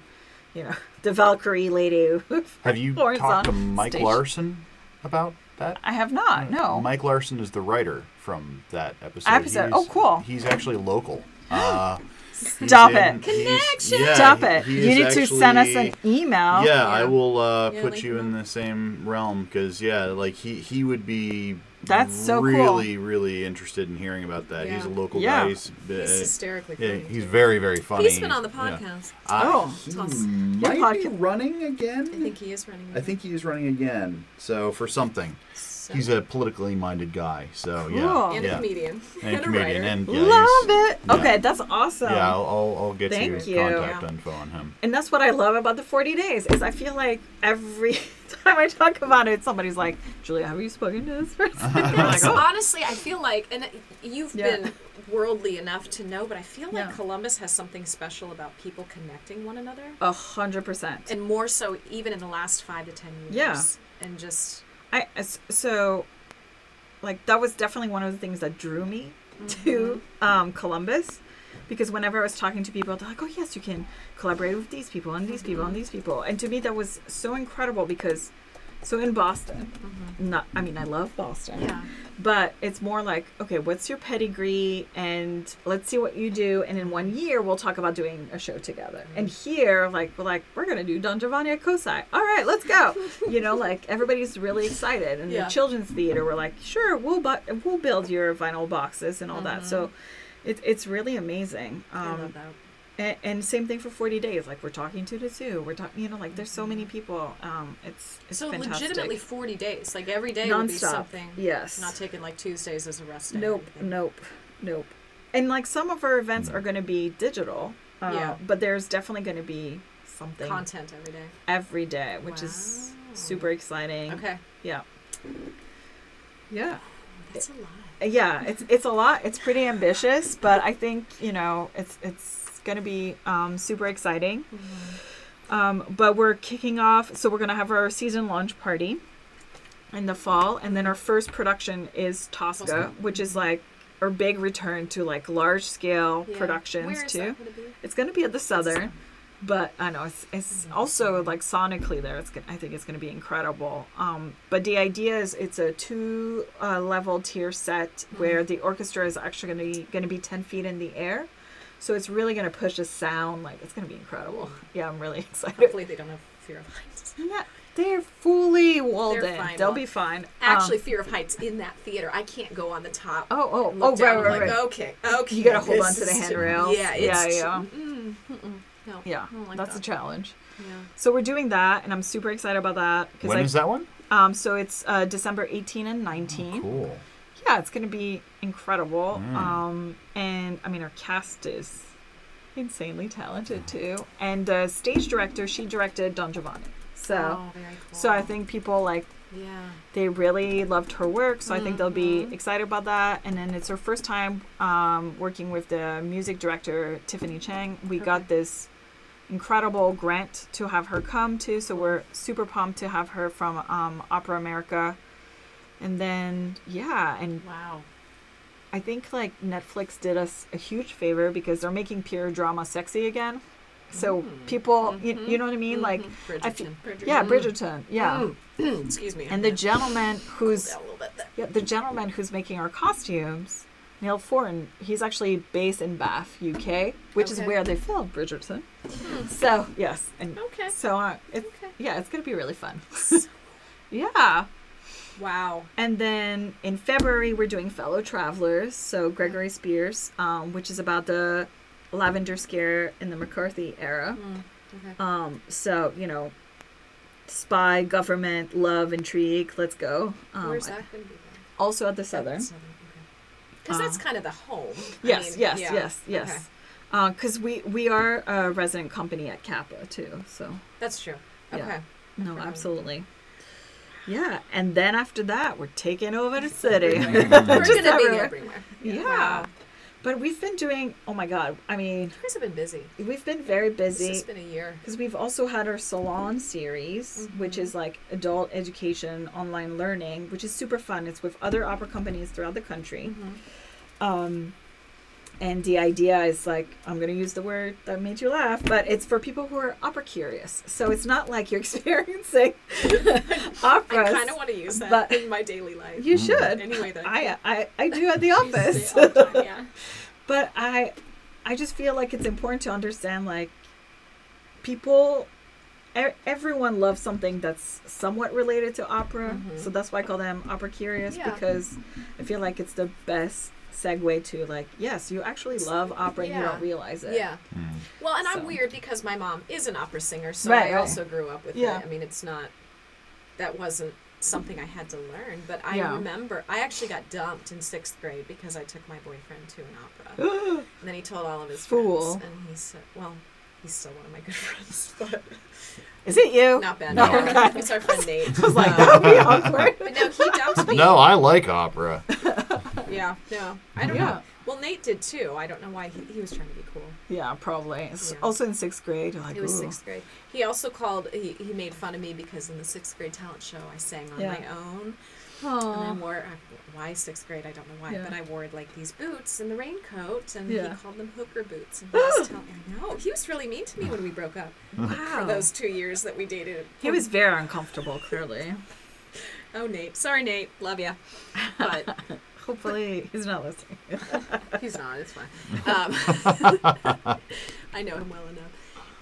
you know, <laughs> the Valkyrie lady. <laughs> Have you Horns talked to Mike stage. Larson about that? I have not. No. Mike Larson is the writer from that episode. Episode. He's- Oh, cool. He's actually local. <gasps> Uh, Stop in- it. Connection! yeah, Stop it. You is need to send us an email. Yeah, I will uh, Yeah, put link you him in the same realm because yeah, like he he would be That's so cool. really really interested in hearing about that. He's a local Yeah. guy. He's, uh, He's hysterically yeah, funny. he's very very funny. He's been on the Yeah. podcast. Uh, Oh. he Toss. might Your be running again. I think he is running. I think he is running again. So for something. So So. He's a politically minded guy, so yeah, Cool. and a comedian. and a <laughs> a comedian, writer. and yeah, Love it. yeah. Okay, that's awesome. Yeah, I'll, I'll, I'll get Thank you, you. contact Yeah. info on him. And that's what I love about the 40 days is I feel like every <laughs> time I talk about it, somebody's like, Julia, have you spoken to this person? <laughs> Like, oh. honestly, I feel like, and you've Yeah. been worldly enough to know, but I feel like Yeah. Columbus has something special about people connecting one another, A hundred percent. and more so even in the last five to ten years. Yeah. And just I so like that was definitely one of the things that drew me to um, Columbus. Because whenever I was talking to people, they're like, "Oh yes, you can collaborate with these people and these people and these people," and to me that was so incredible because so in Boston, mm-hmm. not I mean I love Boston, yeah, but it's more like okay what's your pedigree and let's see what you do. And in one year we'll talk about doing a show together. And mm-hmm. here like we're like we're gonna do don giovanni at COSI all right let's go. <laughs> You know like everybody's really excited. And Yeah. the children's theater we're like sure we'll bu- we'll build your vinyl boxes and all that. So mm-hmm. it, it's really amazing. I um, love that. And, and same thing for 40 days like we're talking two to two we're talking you know like there's so many people um it's it's So fantastic. legitimately forty days, like every day will be something. yes Not taking like Tuesdays as a rest day. Nope, nope, nope. And like some of our events are going to be digital, uh, Yeah. but there's definitely going to be something Content every day. every day, which is super exciting. Okay, Yeah. Yeah. that's a lot. Yeah, it's it's a lot. It's pretty ambitious, but I think you know it's it's going to be um, super exciting. Um, but we're kicking off, so we're going to have our season launch party in the fall, and then our first production is Tosca, Tosca. which is like our big return to like large scale Yeah. productions too. gonna be? It's going to be at the Southern, but I know it's it's Mhm. also like sonically there. It's gonna, I think it's going to be incredible. Um, but the idea is it's a two uh, level tier set where the orchestra is actually going to be going to be ten feet in the air. So it's really going to push a sound like it's going to be incredible. <laughs> Yeah, I'm really <laughs> excited. Hopefully they don't have fear of heights. Yeah, they're fully walled They're in. fine, They'll well, be fine. Actually, Um, fear of heights in that theater. I can't go on the top. oh, oh, and oh, look right, down. right, I'm right. like, okay, okay. You gotta hold this on to the is too- Yeah, Yeah, it's yeah. Too, mm. No, Yeah, like that's that. a challenge. Yeah. So we're doing that, and I'm super excited about that. When I, is that one? Um, so it's uh, December 18 and 19. Cool. Yeah, it's gonna be incredible. Mm. Um, and I mean, our cast is insanely talented too. And the stage director, she directed Don Giovanni. So, oh, very cool. so I think people like Yeah. they really loved her work. So I think they'll be Mhm. excited about that. And then it's her first time um, working with the music director Tiffany Chang. We Okay. got this incredible grant to have her come to. So we're super pumped to have her from um, Opera America. And then yeah, and Wow. I think like Netflix did us a huge favor because they're making pure drama sexy again. So Mm. people, you, Mhm. you know what I mean? Like, Mhm. I fe- Bridgerton. yeah. Bridgerton, yeah. Mm. Excuse me. And the gentleman who's down a little bit. yeah, the gentleman who's making our costumes, Neil Foran, he's actually based in Bath, UK, which is where they filmed Bridgerton. So yes, and Okay. so uh, it, Okay. yeah, it's gonna be really fun. <laughs> <laughs> yeah. Wow. And then in February, we're doing Fellow Travelers. So Gregory Spears, um, which is about the lavender scare in the McCarthy era. Mm. Okay. Um, so, you know, spy, government, love, intrigue, let's go. Um, Where's that going to be? then? Also at the Southern. Because that's Uh, kind of the home. I Yes, mean, yes, yeah. yes, yes. Because we, we are a resident company at CAPA, too. So, That's true. Yeah. Okay. no, forgot. absolutely. Yeah. And then after that, we're taking over the city. We're <laughs> Just going to be everywhere. everywhere. Yeah. Wow. But we've been doing, oh my God, I mean, You guys have been busy. we've been very busy. This has been a year. because we've also had our salon series, which Mhm. is like adult education, online learning, which is super fun. It's with other opera companies throughout the country. Mm-hmm. Um, and the idea is like, I'm going to use the word that made you laugh, but it's for people who are opera curious. So it's not like you're <laughs> experiencing <laughs> opera I kind of want to use that but- in my daily life. You should. Anyway, that I I, I, I do at the <laughs> office. the time, yeah. but I I just feel like it's important to understand like people e- everyone loves something that's somewhat related to opera. Mhm. So that's why I call them opera curious Yeah. because I feel like it's the best segue to like yes, you actually love opera and you don't realize it. Yeah. Mm. Well, and I'm weird because my mom is an opera singer, so Right, I right. also grew up with Yeah. it. I mean, it's not that wasn't something I had to learn. But I Yeah. remember I actually got dumped in sixth grade because I took my boyfriend to an opera. <gasps> and then he told all of his Fool. friends, and he said, "Well, he's still one of my good <laughs> friends, but Is it you? not Ben. No. Yeah. It's our friend <laughs> Nate. I was like, Um, that would be awkward. but no, he dumped <laughs> me. No, I like opera. Yeah, no, I don't Yeah. know. Well, Nate did too. I don't know why he, he was trying to be cool. Yeah, probably. It's Yeah. Also in sixth grade, like, It was ooh. sixth grade. He also called. He, he made fun of me because in the sixth grade talent show I sang on Yeah. my own, and I wore. I, why sixth grade? I don't know why, but I wore like these boots and the raincoat, and he called them hooker boots. And he was <gasps> telling. I know he was really mean to me when we broke up Wow. for those two years that we dated. He was very uncomfortable, clearly. <laughs> Oh, Nate. Sorry, Nate. Love you. But <laughs> Hopefully, he's not listening. <laughs> He's not. It's fine. <laughs> Um, <laughs> I know him well enough.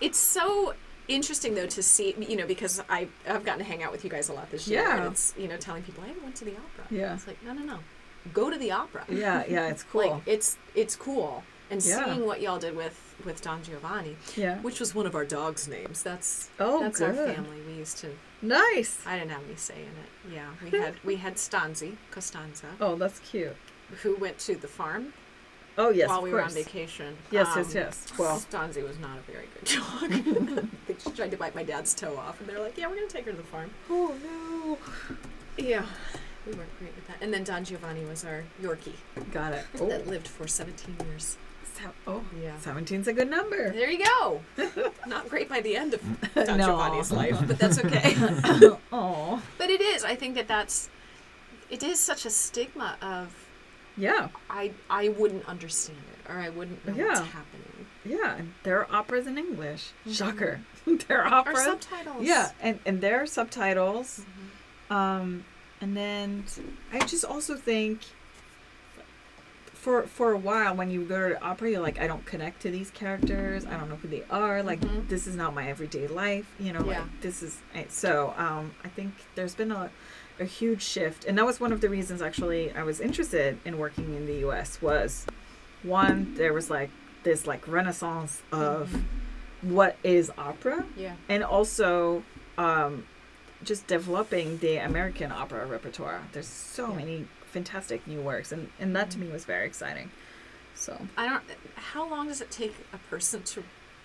It's so interesting though to see, you know, because I I've gotten to hang out with you guys a lot this year. Yeah. And it's you know telling people I went to the opera. Yeah. It's like no no no, go to the opera. Yeah, yeah, it's cool. Like it's it's cool. And Yeah. seeing what y'all did with with Don Giovanni, yeah. which was one of our dogs' names. That's Oh, that's good. our family. We used to. Nice. I didn't have any say in it. Yeah, we had we had Stanzi Costanza, Oh, that's cute. who went to the farm Oh, yes, while we were on vacation. Yes, Um, yes, yes. Well, Stanzi was not a very good dog. <laughs> they just tried to bite my dad's toe off, and they're like, "Yeah, we're gonna take her to the farm." oh no. Yeah, we weren't great with that. And then Don Giovanni was our Yorkie Got it. <laughs> Oh, that lived for 17 years. Se- oh, Yeah. 17's a good number. There you go. <laughs> not great by the end of Don <laughs> No. Giovanni's life, but that's okay. <laughs> Oh, but it is. I think that that's. It is such a stigma of yeah, I I wouldn't understand it or I wouldn't know what's happening. yeah. and There are operas in English. Mhm. Shocker. there are Or operas. subtitles. Yeah, and and there are subtitles. Mhm. Um, and then I just also think for for a while when you go to opera, you're like, I don't connect to these characters. I don't know who they are. Like Mhm. this is not my everyday life. You know, Yeah. like this is so. Um, I think there's been a a huge shift, and that was one of the reasons actually I was interested in working in the U.S. Was one there was like this like renaissance of Mhm. what is opera Yeah. and also um, just developing the American opera repertoire. There's so Yeah. many fantastic new works, and, and that to me was very exciting. So I don't. How long does it take a person to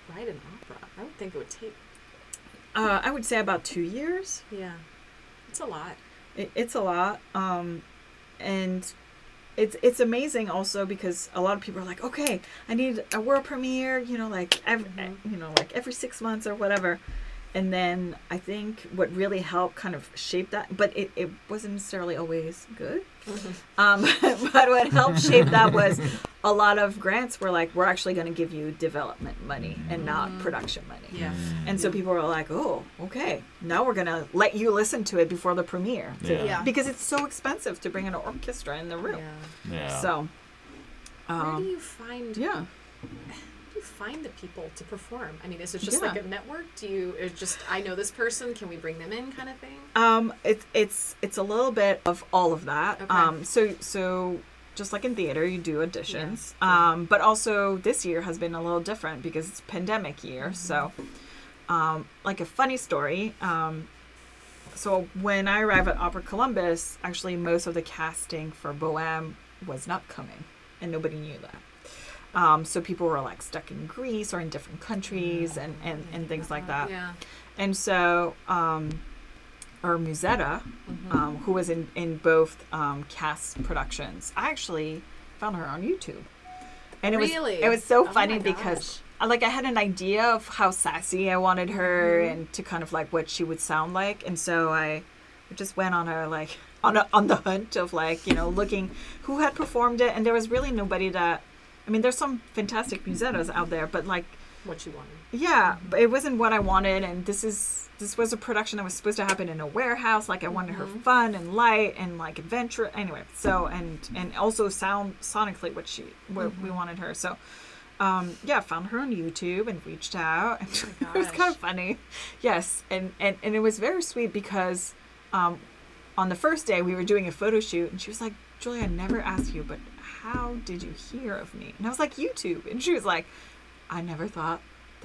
write an opera? I would think it would take. uh, I would say about two years. Yeah, it's a lot. It, it's a lot, um, and it's it's amazing also because a lot of people are like, okay, I need a world premiere, you know, like every, Mhm. you know, like every six months or whatever. And then I think what really helped kind of shape that, but it, it wasn't necessarily always good. Um, <laughs> but what helped shape that was a lot of grants were like, we're actually going to give you development money and not Mm. production money. Yeah. And so Yeah. people were like, oh, okay, now we're going to let you listen to it before the premiere. Yeah. Yeah. Because it's so expensive to bring an orchestra in the room. Yeah. Yeah. So, Where do um, you find? yeah. How do you find the people to perform? I mean, is it just Yeah. like a network? Do you? Just I know this person. Can we bring them in? Kind of thing. Um, it's it's it's a little bit of all of that. Okay. Um, so so just like in theater, you do auditions. Yeah. Um, but also this year has been a little different because it's pandemic year. So, um, like a funny story. Um, so when I arrived at Opera Columbus, actually most of the casting for Bohème was not coming, and nobody knew that. Um, so people were like stuck in Greece or in different countries and, and, and things like that. Yeah. And so, um, or Musetta, Mhm. um, who was in, in both um, cast productions, I actually found her on YouTube. And it Really? was it was so Oh funny because I, like I had an idea of how sassy I wanted her Mhm. and to kind of like what she would sound like, and so I just went on her like on a, on the hunt of like you know looking who had performed it, and there was really nobody that. I mean, there's some fantastic musettas out there, but like what you wanted. yeah, but it wasn't what I wanted, and this is this was a production that was supposed to happen in a warehouse. Like I wanted her Mhm. fun and light and like adventure. Anyway, so and and also sound sonically what she what we Mhm. wanted her. So, um, yeah, found her on YouTube and reached out. And <laughs> Oh it was kind of funny, yes, and and and it was very sweet because, um, on the first day we were doing a photo shoot, and she was like, "Julia, I never asked you, but how did you hear of me?" And I was like, "YouTube," and she was like, "I never thought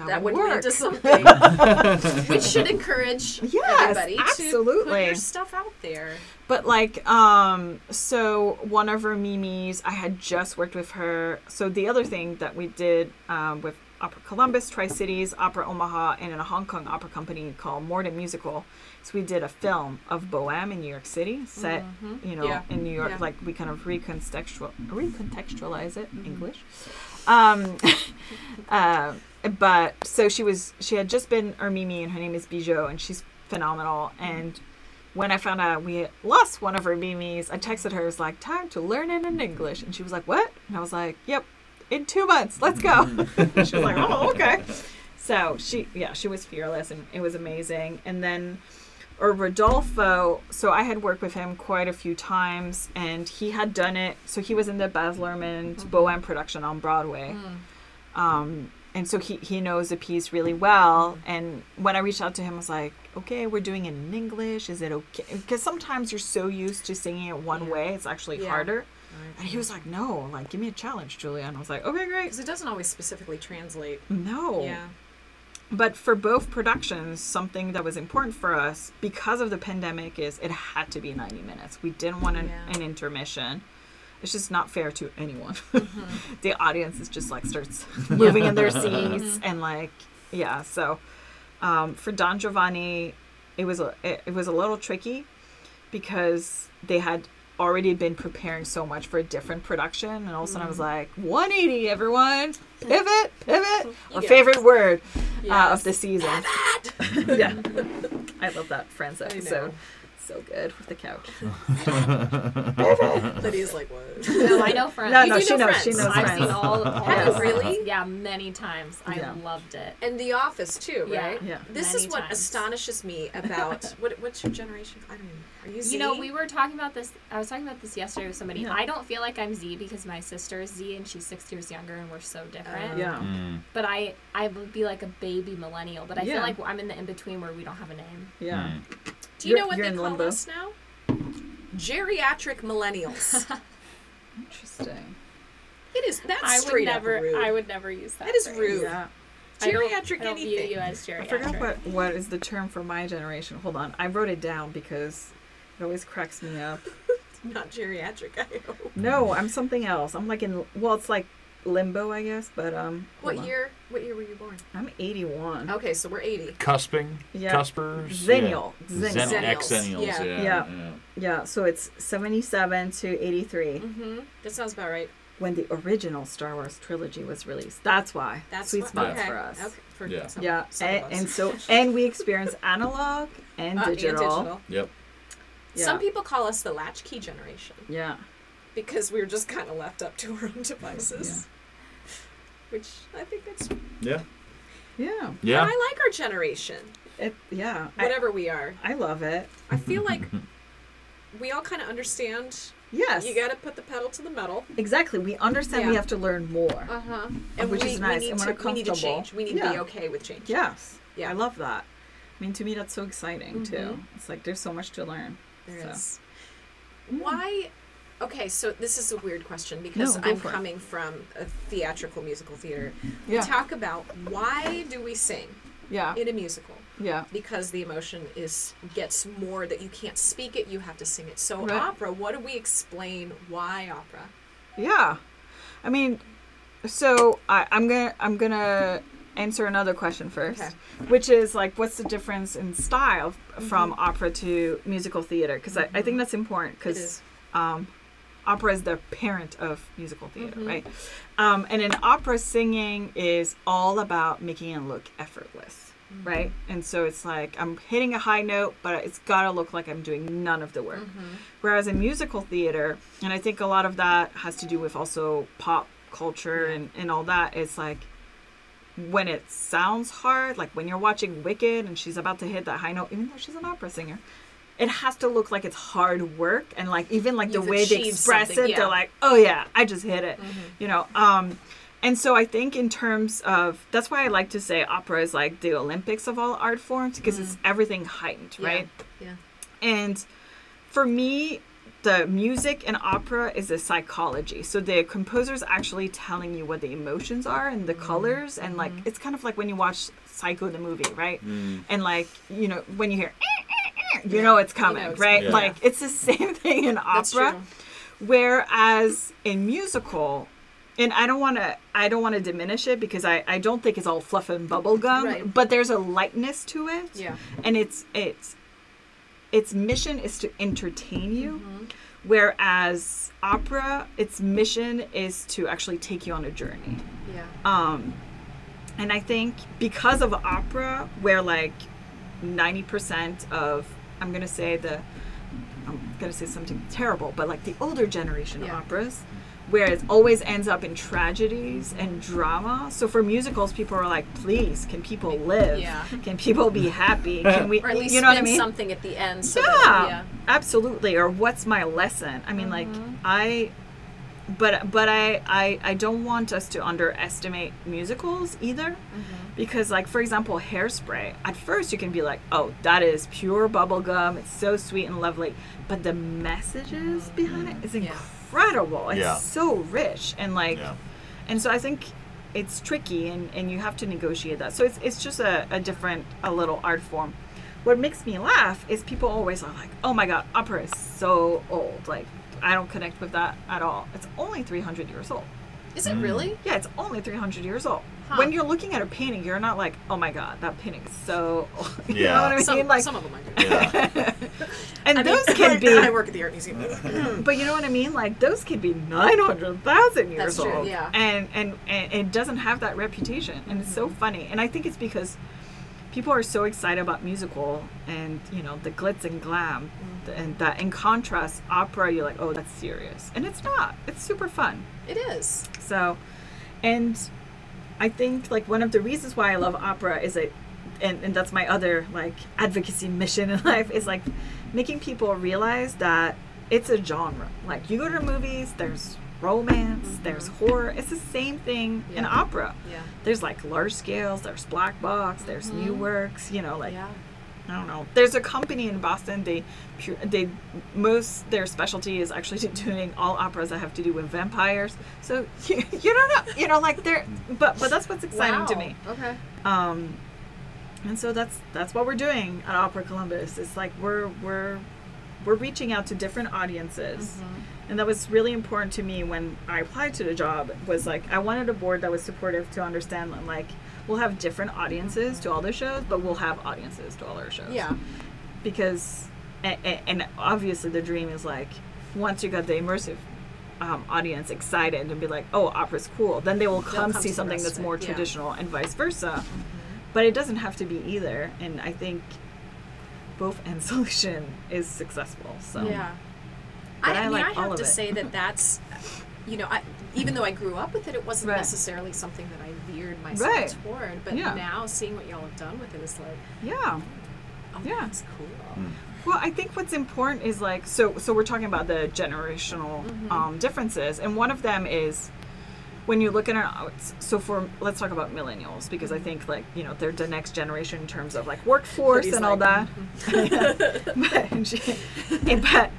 that would work. lead to something, <laughs> which should encourage Yes, everybody to put absolutely. your stuff out there. But like, um, so one of her Mimi's, I had just worked with her. So the other thing that we did um, with Opera Columbus, Tri Cities, Opera Omaha, and in a Hong Kong opera company called Morden Musical. So we did a film of Bohème in New York City, set, you know, Yeah. in New York. Yeah. Like we kind of recontextual, recontextualize it in English. Um, <laughs> uh, but so she was, she had just been our Mimi, and her name is Bijou, and she's phenomenal. And when I found out we lost one of her Mimis, I texted her, it was like, time to learn it in English. And she was like, what? And I was like, yep, in two months, let's go. Mm. <laughs> she was like, oh, okay. So she, yeah, she was fearless and it was amazing. And then, or Rodolfo, so I had worked with him quite a few times and he had done it. So he was in the Baz Luhrmann mm-hmm. Bohème production on Broadway. Mm. Um, and so he, he knows the piece really well. Mm-hmm. And when I reached out to him, I was like, okay, we're doing it in English. Is it okay? Because sometimes you're so used to singing it one Yeah. way, it's actually Yeah. harder. And he was like, no, like, give me a challenge, Julia. And I was like, okay, great. Because it doesn't always specifically translate. No. Yeah. But for both productions, something that was important for us because of the pandemic is it had to be 90 minutes. We didn't want an, Yeah. an intermission. It's just not fair to anyone. <laughs> Mm-hmm. the audience is just like starts moving in their seats and like yeah. So um, for Don Giovanni, it was a it, it was a little tricky because they had already been preparing so much for a different production, and all of a sudden I was mm-hmm. like, 180, everyone, mm-hmm. pivot, pivot. Mm-hmm. Our get favorite word uh, of the season. <laughs> yeah, <laughs> I love that Friends episode. So good with the couch. <laughs> Lydia's like, what? No, I know Friends. No, You no, do she know knows. She Friends. knows I've Friends. seen all of all Have you really? Yeah, many times. I Yeah. loved it. And The Office too, Yeah. right? Yeah. This Many is what times. astonishes me about what what's your generation? I don't even. Are you You know, we were talking about this. I was talking about this yesterday with somebody. Yeah. I don't feel like I'm Z because my sister is Z and she's six years younger, and we're so different. Oh. Yeah. Mm. But I, I would be like a baby millennial. But I Yeah. feel like I'm in the in between where we don't have a name. Yeah. Mm. Do you You're- know what you're they call limbo. us now? Geriatric millennials. <laughs> Interesting. it is. That's I would straight never. up rude. I would never use that. That is phrase. rude. Yeah. I don't- Geriatric I don't view anything. you as geriatric. I forgot what what is the term for my generation. Hold on, I wrote it down because it always cracks me up. <laughs> Not geriatric. I hope. No, I'm something else. I'm like in well, it's like limbo, I guess. But um, What hold on. year? What year were you born? I'm 81. Okay, so we're 80. Cusping, Yeah. cuspers, Xennial. yeah. Xennial. Zen- Xennials. ex-zennials, Yeah. yeah. Yeah. yeah. Yeah, so it's 77 to 83 Mm-hmm. That sounds about right. when the original Star Wars trilogy was released. That's why. That's sweet what, spots okay. for us. Okay. For Yeah. some, Yeah, some and, of us. and so <laughs> and we experience analog and Uh, digital. And digital. Yep. Yeah. Some people call us the latchkey generation Yeah. because we're just kind of left up to our own devices. Yeah. Which I think that's. Yeah. Yeah. Yeah. And I like our generation, It, yeah. I, whatever we are. I love it. I feel like <laughs> we all kind of understand. Yes. You got to put the pedal to the metal. Exactly. We understand we have to learn more. Uh huh. Which we, is nice, We need, and to, we're we need to change. We need to be okay with change. Yes. Yeah. I love that. I mean, to me, that's so exciting too. Mhm. It's like there's so much to learn. There So. is. Why? Okay, so this is a weird question because No, I'm for it. coming from a theatrical musical theater. Yeah. We talk about why do we sing Yeah. in a musical? Yeah. Because the emotion is gets more that you can't speak it, you have to sing it. So Right. opera, what do we explain why opera? Yeah. I mean, so I, I'm gonna I'm gonna answer another question first, Okay. which is like, what's the difference in style from Mm-hmm. opera to musical theater? Because I, I think that's important because um, opera is the parent of musical theater, Mhm. right? Um, and in opera, singing is all about making it look effortless, Mm-hmm. right? And so it's like I'm hitting a high note, but it's gotta look like I'm doing none of the work. Mm-hmm. Whereas in musical theater, and I think a lot of that has to do with also pop culture and, and all that, it's like when it sounds hard, like when you're watching Wicked and she's about to hit that high note, even though she's an opera singer, it has to look like it's hard work and like even like the You've way they express it, yeah. they're like, oh yeah, I just hit it, Mm-hmm. you know. Um, and so I think in terms of that's why I like to say opera is like the Olympics of all art forms because it's everything heightened, Mm. Yeah. right? Yeah. And for me, the music in opera is a psychology. So the composer's actually telling you what the emotions are and the Mm-hmm. colors and like mm-hmm. it's kind of like when you watch Psycho the movie, right? Mm. And like, you know, when you hear eh, eh, eh, you know it's coming, it's right? coming. Like it's the <laughs> same thing in opera. Whereas in musical, and I don't want to I don't want to diminish it because I I don't think it's all fluff and bubblegum, Right. but there's a lightness to it. Yeah. And it's it's its mission is to entertain you. Mm-hmm. Whereas opera, its mission is to actually take you on a journey. Yeah. Um, and I think because of opera, where like 90% of, I'm going to say the, I'm going to say something terrible, but like the older generation Yeah. of operas, where it always ends up in tragedies and drama. So for musicals, people are like, please, can people live? Yeah. Can people be happy? <laughs> Can we, Or at least you know what I mean? something at the end. So yeah, That, yeah. absolutely. Or what's my lesson? I mean, like mm-hmm. I, but but I, I I don't want us to underestimate musicals either, mm-hmm. because like for example, Hairspray. At first, you can be like, oh, that is pure bubblegum. It's so sweet and lovely, but the messages behind it is Yeah. Incredible. It's Yeah. so rich and like, Yeah. and so I think. It's tricky, and, and you have to negotiate that. So it's, it's just a, a different, a little art form what makes me laugh is people always are like, "Oh my god, opera is so old." Like, I don't connect with that at all. It's only 300 years old. Is it really? Yeah, it's only 300 years old. Huh. When you're looking at a painting, you're not like, "Oh my god, that painting is so." Old. <laughs> you Yeah. know what I mean? Some, like, some of them I do. Yeah. <laughs> and I mean, those <laughs> can be. I work at the art museum. <clears throat> But you know what I mean? Like those could be nine hundred thousand years That's true, old, yeah. and, and and it doesn't have that reputation, and it's Mm-hmm. so funny. And I think it's because people are so excited about musical and you know the glitz and glam, Mm-hmm. and that in contrast, opera you're like, oh, that's serious, and it's not. It's super fun. It is. So, and I think like one of the reasons why I love opera is it, and, and that's my other like advocacy mission <laughs> in life is like making people realize that it's a genre. Like you go to movies, there's romance, mm-hmm. there's horror. It's the same thing in opera. Yeah. There's like large scales, there's black box, there's new mm-hmm. works. You know, like yeah. I don't know. There's a company in Boston. They, they most their specialty is actually <laughs> doing all operas that have to do with vampires. So <laughs> you, you don't know, you know, like they're, but but that's what's exciting to me. Okay. Um, and so that's that's what we're doing at Opera Columbus. It's like we're we're we're reaching out to different audiences. And that was really important to me when I applied to the job was like I wanted a board that was supportive to understand like we'll have different audiences to all the shows, but we'll have audiences to all our shows Yeah. because and, and obviously the dream is like once you got the immersive um, audience excited and be like oh opera's cool then they will come, come see something that's more yeah. traditional and vice versa but it doesn't have to be either and i think both end <laughs> solution is successful so Yeah. But I, I I mean, like I have all of to it. say that that's, you know, I, even though I grew up with it, it wasn't Right. necessarily something that I veered myself Right. toward. But Yeah. now seeing what y'all have done with it is like, yeah oh, Yeah. it's cool. Hmm. Well, I think what's important is like so. So we're talking about the generational mm-hmm. um, differences, and one of them is when you look at an. So for let's talk about millennials because I mm-hmm. think like you know they're the next generation in terms of like workforce Cody's and all like, that. Mm-hmm. <laughs> but, she- <laughs> but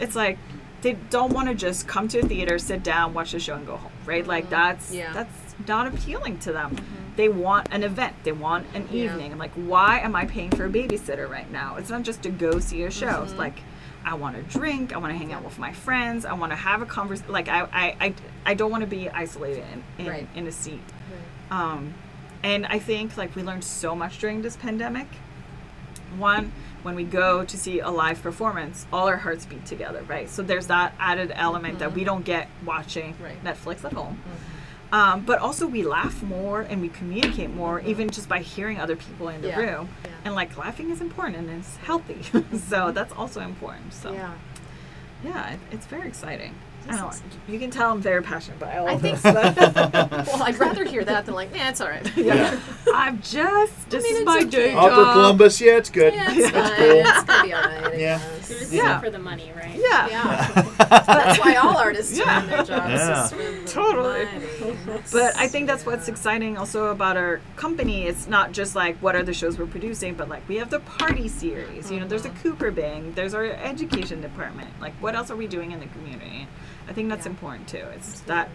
it's like they don't want to just come to a theater, sit down, watch the show, and go home. Right? Like mm-hmm. that's Yeah. that's not appealing to them. Mm-hmm. They want an event. They want an Yeah. evening. And like, why am I paying for a babysitter right now? It's not just to go see a show. It's mm-hmm. like, I want to drink. I want to hang out with my friends. I want to have a conversation. Like, I, I, I, I don't want to be isolated in, in, Right. in a seat. Um, and I think like we learned so much during this pandemic. One, when we go to see a live performance, all our hearts beat together, right? So there's that added element that we mm-hmm. don't get watching Right. Netflix at home. Mm-hmm. Um, but also we laugh more and we communicate more, mm-hmm. even just by hearing other people in the Yeah. room. Yeah. And like laughing is important and it's healthy, <laughs> so that's also important. So Yeah. yeah, it, it's very exciting. I don't. You can tell I'm very passionate about all I of think- this. But <laughs> Well, I'd rather hear that than like, yeah, it's all right. <laughs> Yeah. I'm just. This mean, is it's my okay. day Opera job. Columbus, yeah, it's good. Yeah, <laughs> it's That's fine. cool. It's gonna be all right. I Yeah. guess. You're just Yeah. yeah. for the money, right? Yeah. Yeah. That's why all artists Yeah. are their jobs. Yeah. is for the Totally. money. But I think that's what's exciting also about our company. It's not just like what are the shows we're producing, but like we have the party series. You know, there's a Uh-huh. Cooper Bang. There's our education department. Like, what else are we doing in the community? I think that's Yeah. important too. It's that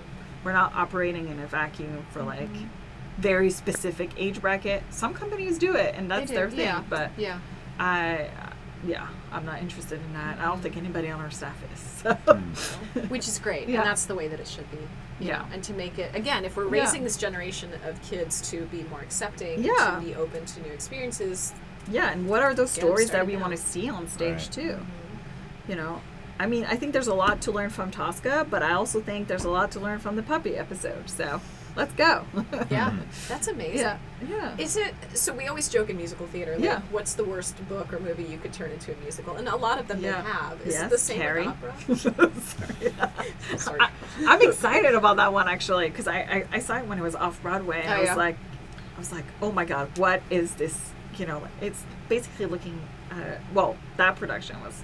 we're not operating in a vacuum for mm-hmm. like very specific age bracket. Some companies do it, and that's their thing. yeah. But Yeah. I, yeah, I'm not interested in that. I don't think anybody on our staff is. <laughs> So. Hmm. Which is great. Yeah. And that's the way that it should be. Yeah. know, And to make it, again, if we're Yeah. raising this generation of kids to be more accepting, Yeah. to be open to new experiences, Yeah, and what are those stories that we now. want to see on stage Right. too? Mm-hmm. You know, I mean, I think there's a lot to learn from Tosca, but I also think there's a lot to learn from the puppy episode. So, let's go. <laughs> yeah, that's amazing. yeah, yeah. Is it so? We always joke in musical theater. Like, Yeah. What's the worst book or movie you could turn into a musical? And a lot of them Yeah. they have. Is Yes, it the same Carrie. with opera? <laughs> Sorry. <laughs> Sorry. I, I'm excited about that one actually because I, I I saw it when it was off Broadway and Oh, I was yeah. like, I was like, oh my god, what is this? You know, it's basically looking. Uh, well, that production was a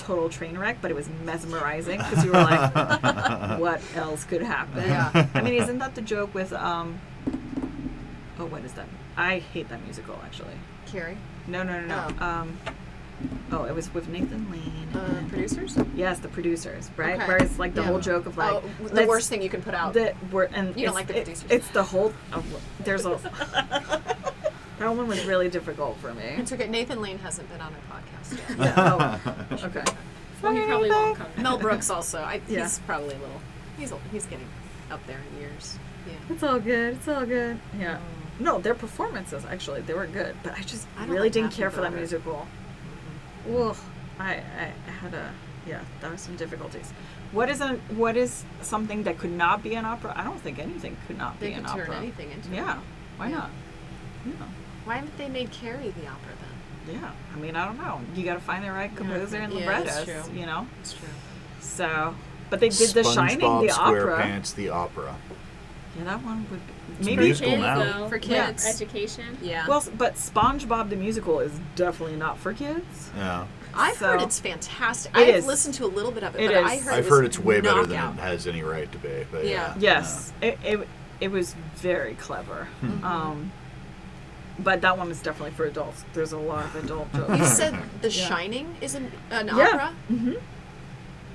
total train wreck, but it was mesmerizing because you were like, <laughs> what else could happen? Yeah. I mean, isn't that the joke with um? Oh, what is that? I hate that musical actually. Carrie, No, no, no, no. Oh. Um. Oh, it was with Nathan Lane. uh, producers. Yes, the producers, right? Okay. Where it's like the Yeah. whole joke of like oh, the worst thing you can put out. the we're and You don't like the it- producers. It's the whole. Oh, there's a. <laughs> <laughs> that one was really difficult for me. it's okay. Nathan Lane hasn't been on a podcast yet. Yeah, <laughs> oh, okay. Well, he probably won't come. Mel Brooks also. I, Yeah. He's probably a little. He's he's getting up there in years. Yeah. It's all good. It's all good. Yeah. Oh. No, their performances actually they were good, but I just I really like didn't care for that Broderick. musical. Mm-hmm. Ugh, I, I I had a yeah, there were some difficulties. What is a what is something that could not be an opera? I don't think anything could not They be can an turn opera. anything into. Yeah, it. why Yeah. not? Yeah. Why haven't they made Carrie the opera then? Yeah, I mean, I don't know. You got to find the right composer and Yeah, librettos, that's true. you know. That's true. So, but they did The Shining, SpongeBob the opera. SquarePants, the opera. Yeah, that one would be, It's maybe. musical kids, now. Though, For Yeah. kids. Education. Yeah. Well, but SpongeBob the musical is definitely not for kids. Yeah. I've so- heard it's fantastic. It I've is. listened to a little bit of it, It but I heard I've it heard it's way better than knockout. it has any right to be. But Yeah. yeah. Yes, it, it it was very clever. Mm-hmm. Um, but that one is definitely for adults. There's a lot of adult <laughs> jokes. You said The Yeah. Shining is an, an Yeah. opera. hmm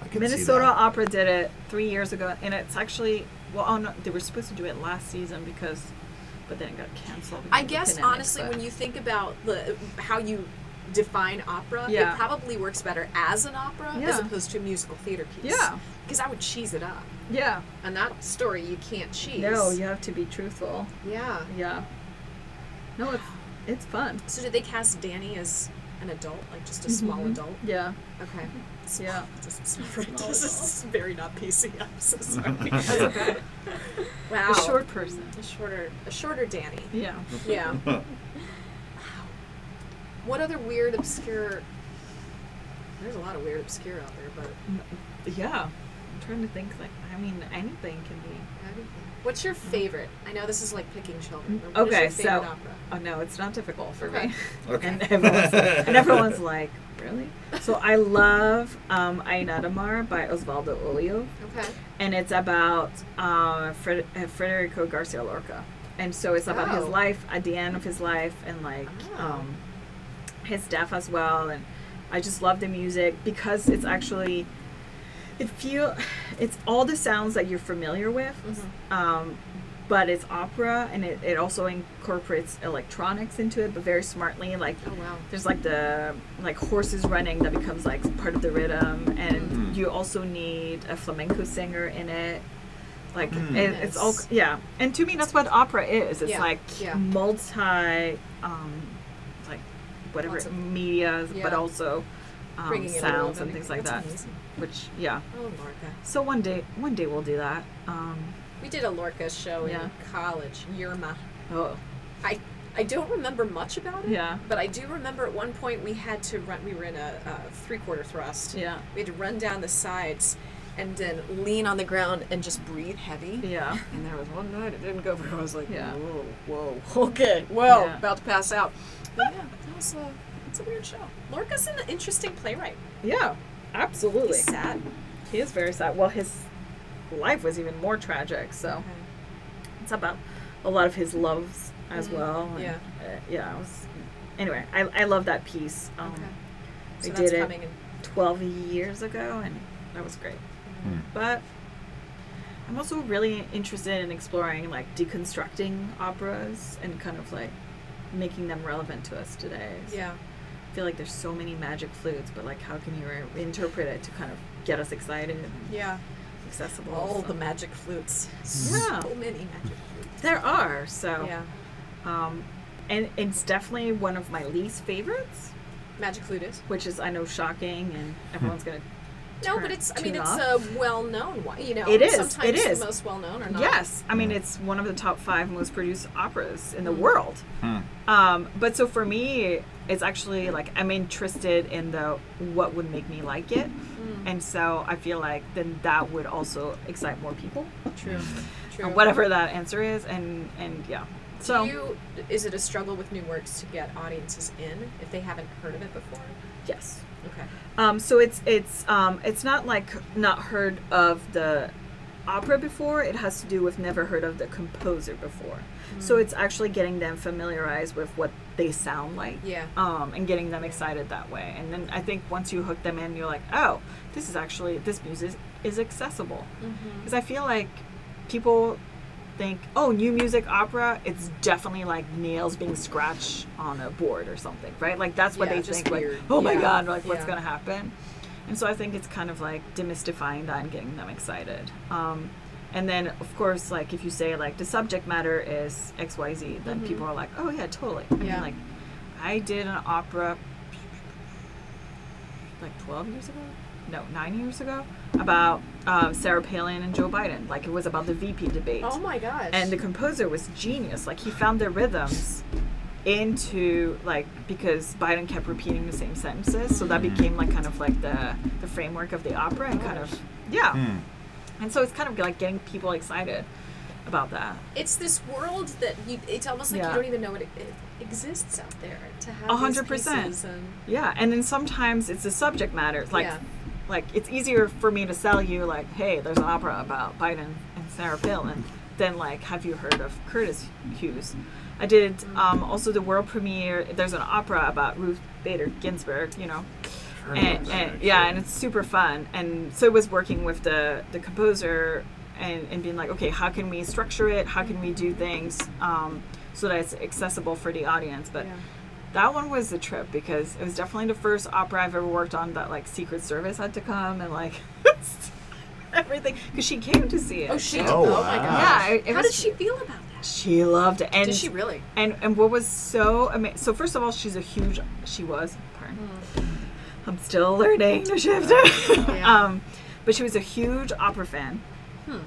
I can see Minnesota that. Opera did it three years ago, and it's actually well, oh no, they were supposed to do it last season because, but then it got canceled. because I guess pandemic, honestly, but- when you think about the how you define opera, Yeah. it probably works better as an opera as opposed to a musical theater piece. Yeah. Because I would cheese it up, yeah, and that story you can't cheese. no, you have to be truthful. Yeah. Yeah, no, it's it's fun. So did they cast Danny as an adult, like just a small Mhm. adult? Yeah, Okay. Small- Yeah. This is, this is very not PC. I'm so <laughs> sorry. <laughs> Wow. a short person. a shorter, a shorter Danny. Yeah. Yeah. wow. What other weird, obscure? There's a lot of weird, obscure out there, but Yeah. I'm trying to think like I mean anything can be. What's your favorite? I know this is like picking children. but what is Okay, your favorite so- opera? Oh no, it's not difficult for Okay. me. <laughs> Okay. And everyone's, and <laughs> everyone's like, really? So I love um, Ainadamar by Osvaldo Golijov, Okay. and it's about uh, Fred- uh, Federico Garcia Lorca, and so it's about his Oh. life at the end of his life and like Oh. um, his death as well. And I just love the music because it's actually it feel it's all the sounds that you're familiar with Mhm. um, but it's opera and it, it also incorporates electronics into it but very smartly like Oh wow. there's like the like horses running that becomes like part of the rhythm and Mhm. you also need a flamenco singer in it like Mm. it, it's all yeah and to me that's what opera is it's Yeah, like yeah. multi um like whatever Lots of- media but also um, sounds and things like That's that amazing. which yeah Oh Lorca. so one day one day we'll do that um We did a Lorca show Yeah. in college, Yerma. oh I I don't remember much about it. Yeah. But I do remember at one point we had to run. We were in a, a three quarter thrust. yeah We had to run down the sides, and then lean on the ground and just breathe heavy. Yeah. And there was one night it didn't go very well. I was like, Yeah. whoa, whoa, <laughs> okay, well, Yeah. about to pass out. But yeah, that was a, it's a weird show. Lorca's an interesting playwright. Yeah. Absolutely. He's sad. He is very sad. Well, his life was even more tragic. So it's about a lot of his loves as Mhm. well. and, Yeah. uh, yeah. Was, anyway, I, I love that piece. Um, Okay. I So did that's it coming in. 12 years ago, and that was great. Hmm. But I'm also really interested in exploring like deconstructing operas and kind of like making them relevant to us today. So Yeah. I feel like there's so many magic flutes, but like how can you re- interpret it to kind of get us excited and Yeah. accessible? All so- the magic flutes. Yeah. So many magic flutes. there are so Yeah. um, and it's definitely one of my least favorites, Magic flute is. which is I know shocking and everyone's gonna. No, but it's. I mean, it's off. a well-known one. You know, It is, Sometimes it is. the most well-known or not. Yes, I mean it's one of the top five most produced operas in the Mm. world. Hmm. Um, but so for me, it's actually like I'm interested in the what would make me like it, Mm. and so I feel like then that would also excite more people, True. True. whatever that answer is, and and yeah. So Do you, is it a struggle with new works to get audiences in if they haven't heard of it before? yes. Okay. Um, so it's it's um, it's not like not heard of the opera before. It has to do with never heard of the composer before. So it's actually getting them familiarized with what they sound like. Yeah. Um, and getting them excited that way. And then I think once you hook them in, you're like, oh, this is actually this music is accessible. Mm-hmm. Because I feel like people think, oh, new music opera, it's definitely like nails being scratched on a board or something, right? Like that's what Yeah, they just think, weird. like, oh my Yeah. god, like what's Yeah. gonna happen? And so I think it's kind of like demystifying that and getting them excited. Um, and then of course, like if you say like the subject matter is X Y Z, then Mhm. people are like, oh yeah, totally. I Yeah. mean, like I did an opera like 12 years ago no nine years ago about um, sarah palin and joe biden like it was about the vp debate Oh my gosh. and the composer was genius like he found the rhythms into like because biden kept repeating the same sentences so that became like kind of like the the framework of the opera and kind of yeah Hmm. and so it's kind of like getting people excited about that it's this world that you, it's almost like Yeah. you don't even know it, it exists out there to have A hundred percent. pieces and Yeah, and then sometimes it's the subject matter. It's like, Yeah. Like it's easier for me to sell you like, hey, there's an opera about Biden and Sarah Palin, than like, have you heard of Curtis Hughes? I did um, also the world premiere. There's an opera about Ruth Bader Ginsburg, you know, and, and yeah, and it's super fun. And so it was working with the the composer and, and being like, okay, how can we structure it? How can we do things um, so that it's accessible for the audience? But Yeah. That one was a trip because it was definitely the first opera I've ever worked on that like Secret Service had to come and like <laughs> everything because she came to see it. oh she Oh, oh, my wow. gosh Yeah, it- it how was- did she feel about that She loved it, and did she really and and what was so amazing. So first of all, she's a huge. She was. Pardon. I'm still learning to shift. Yeah. <laughs> um, but she was a huge opera fan, Hmm.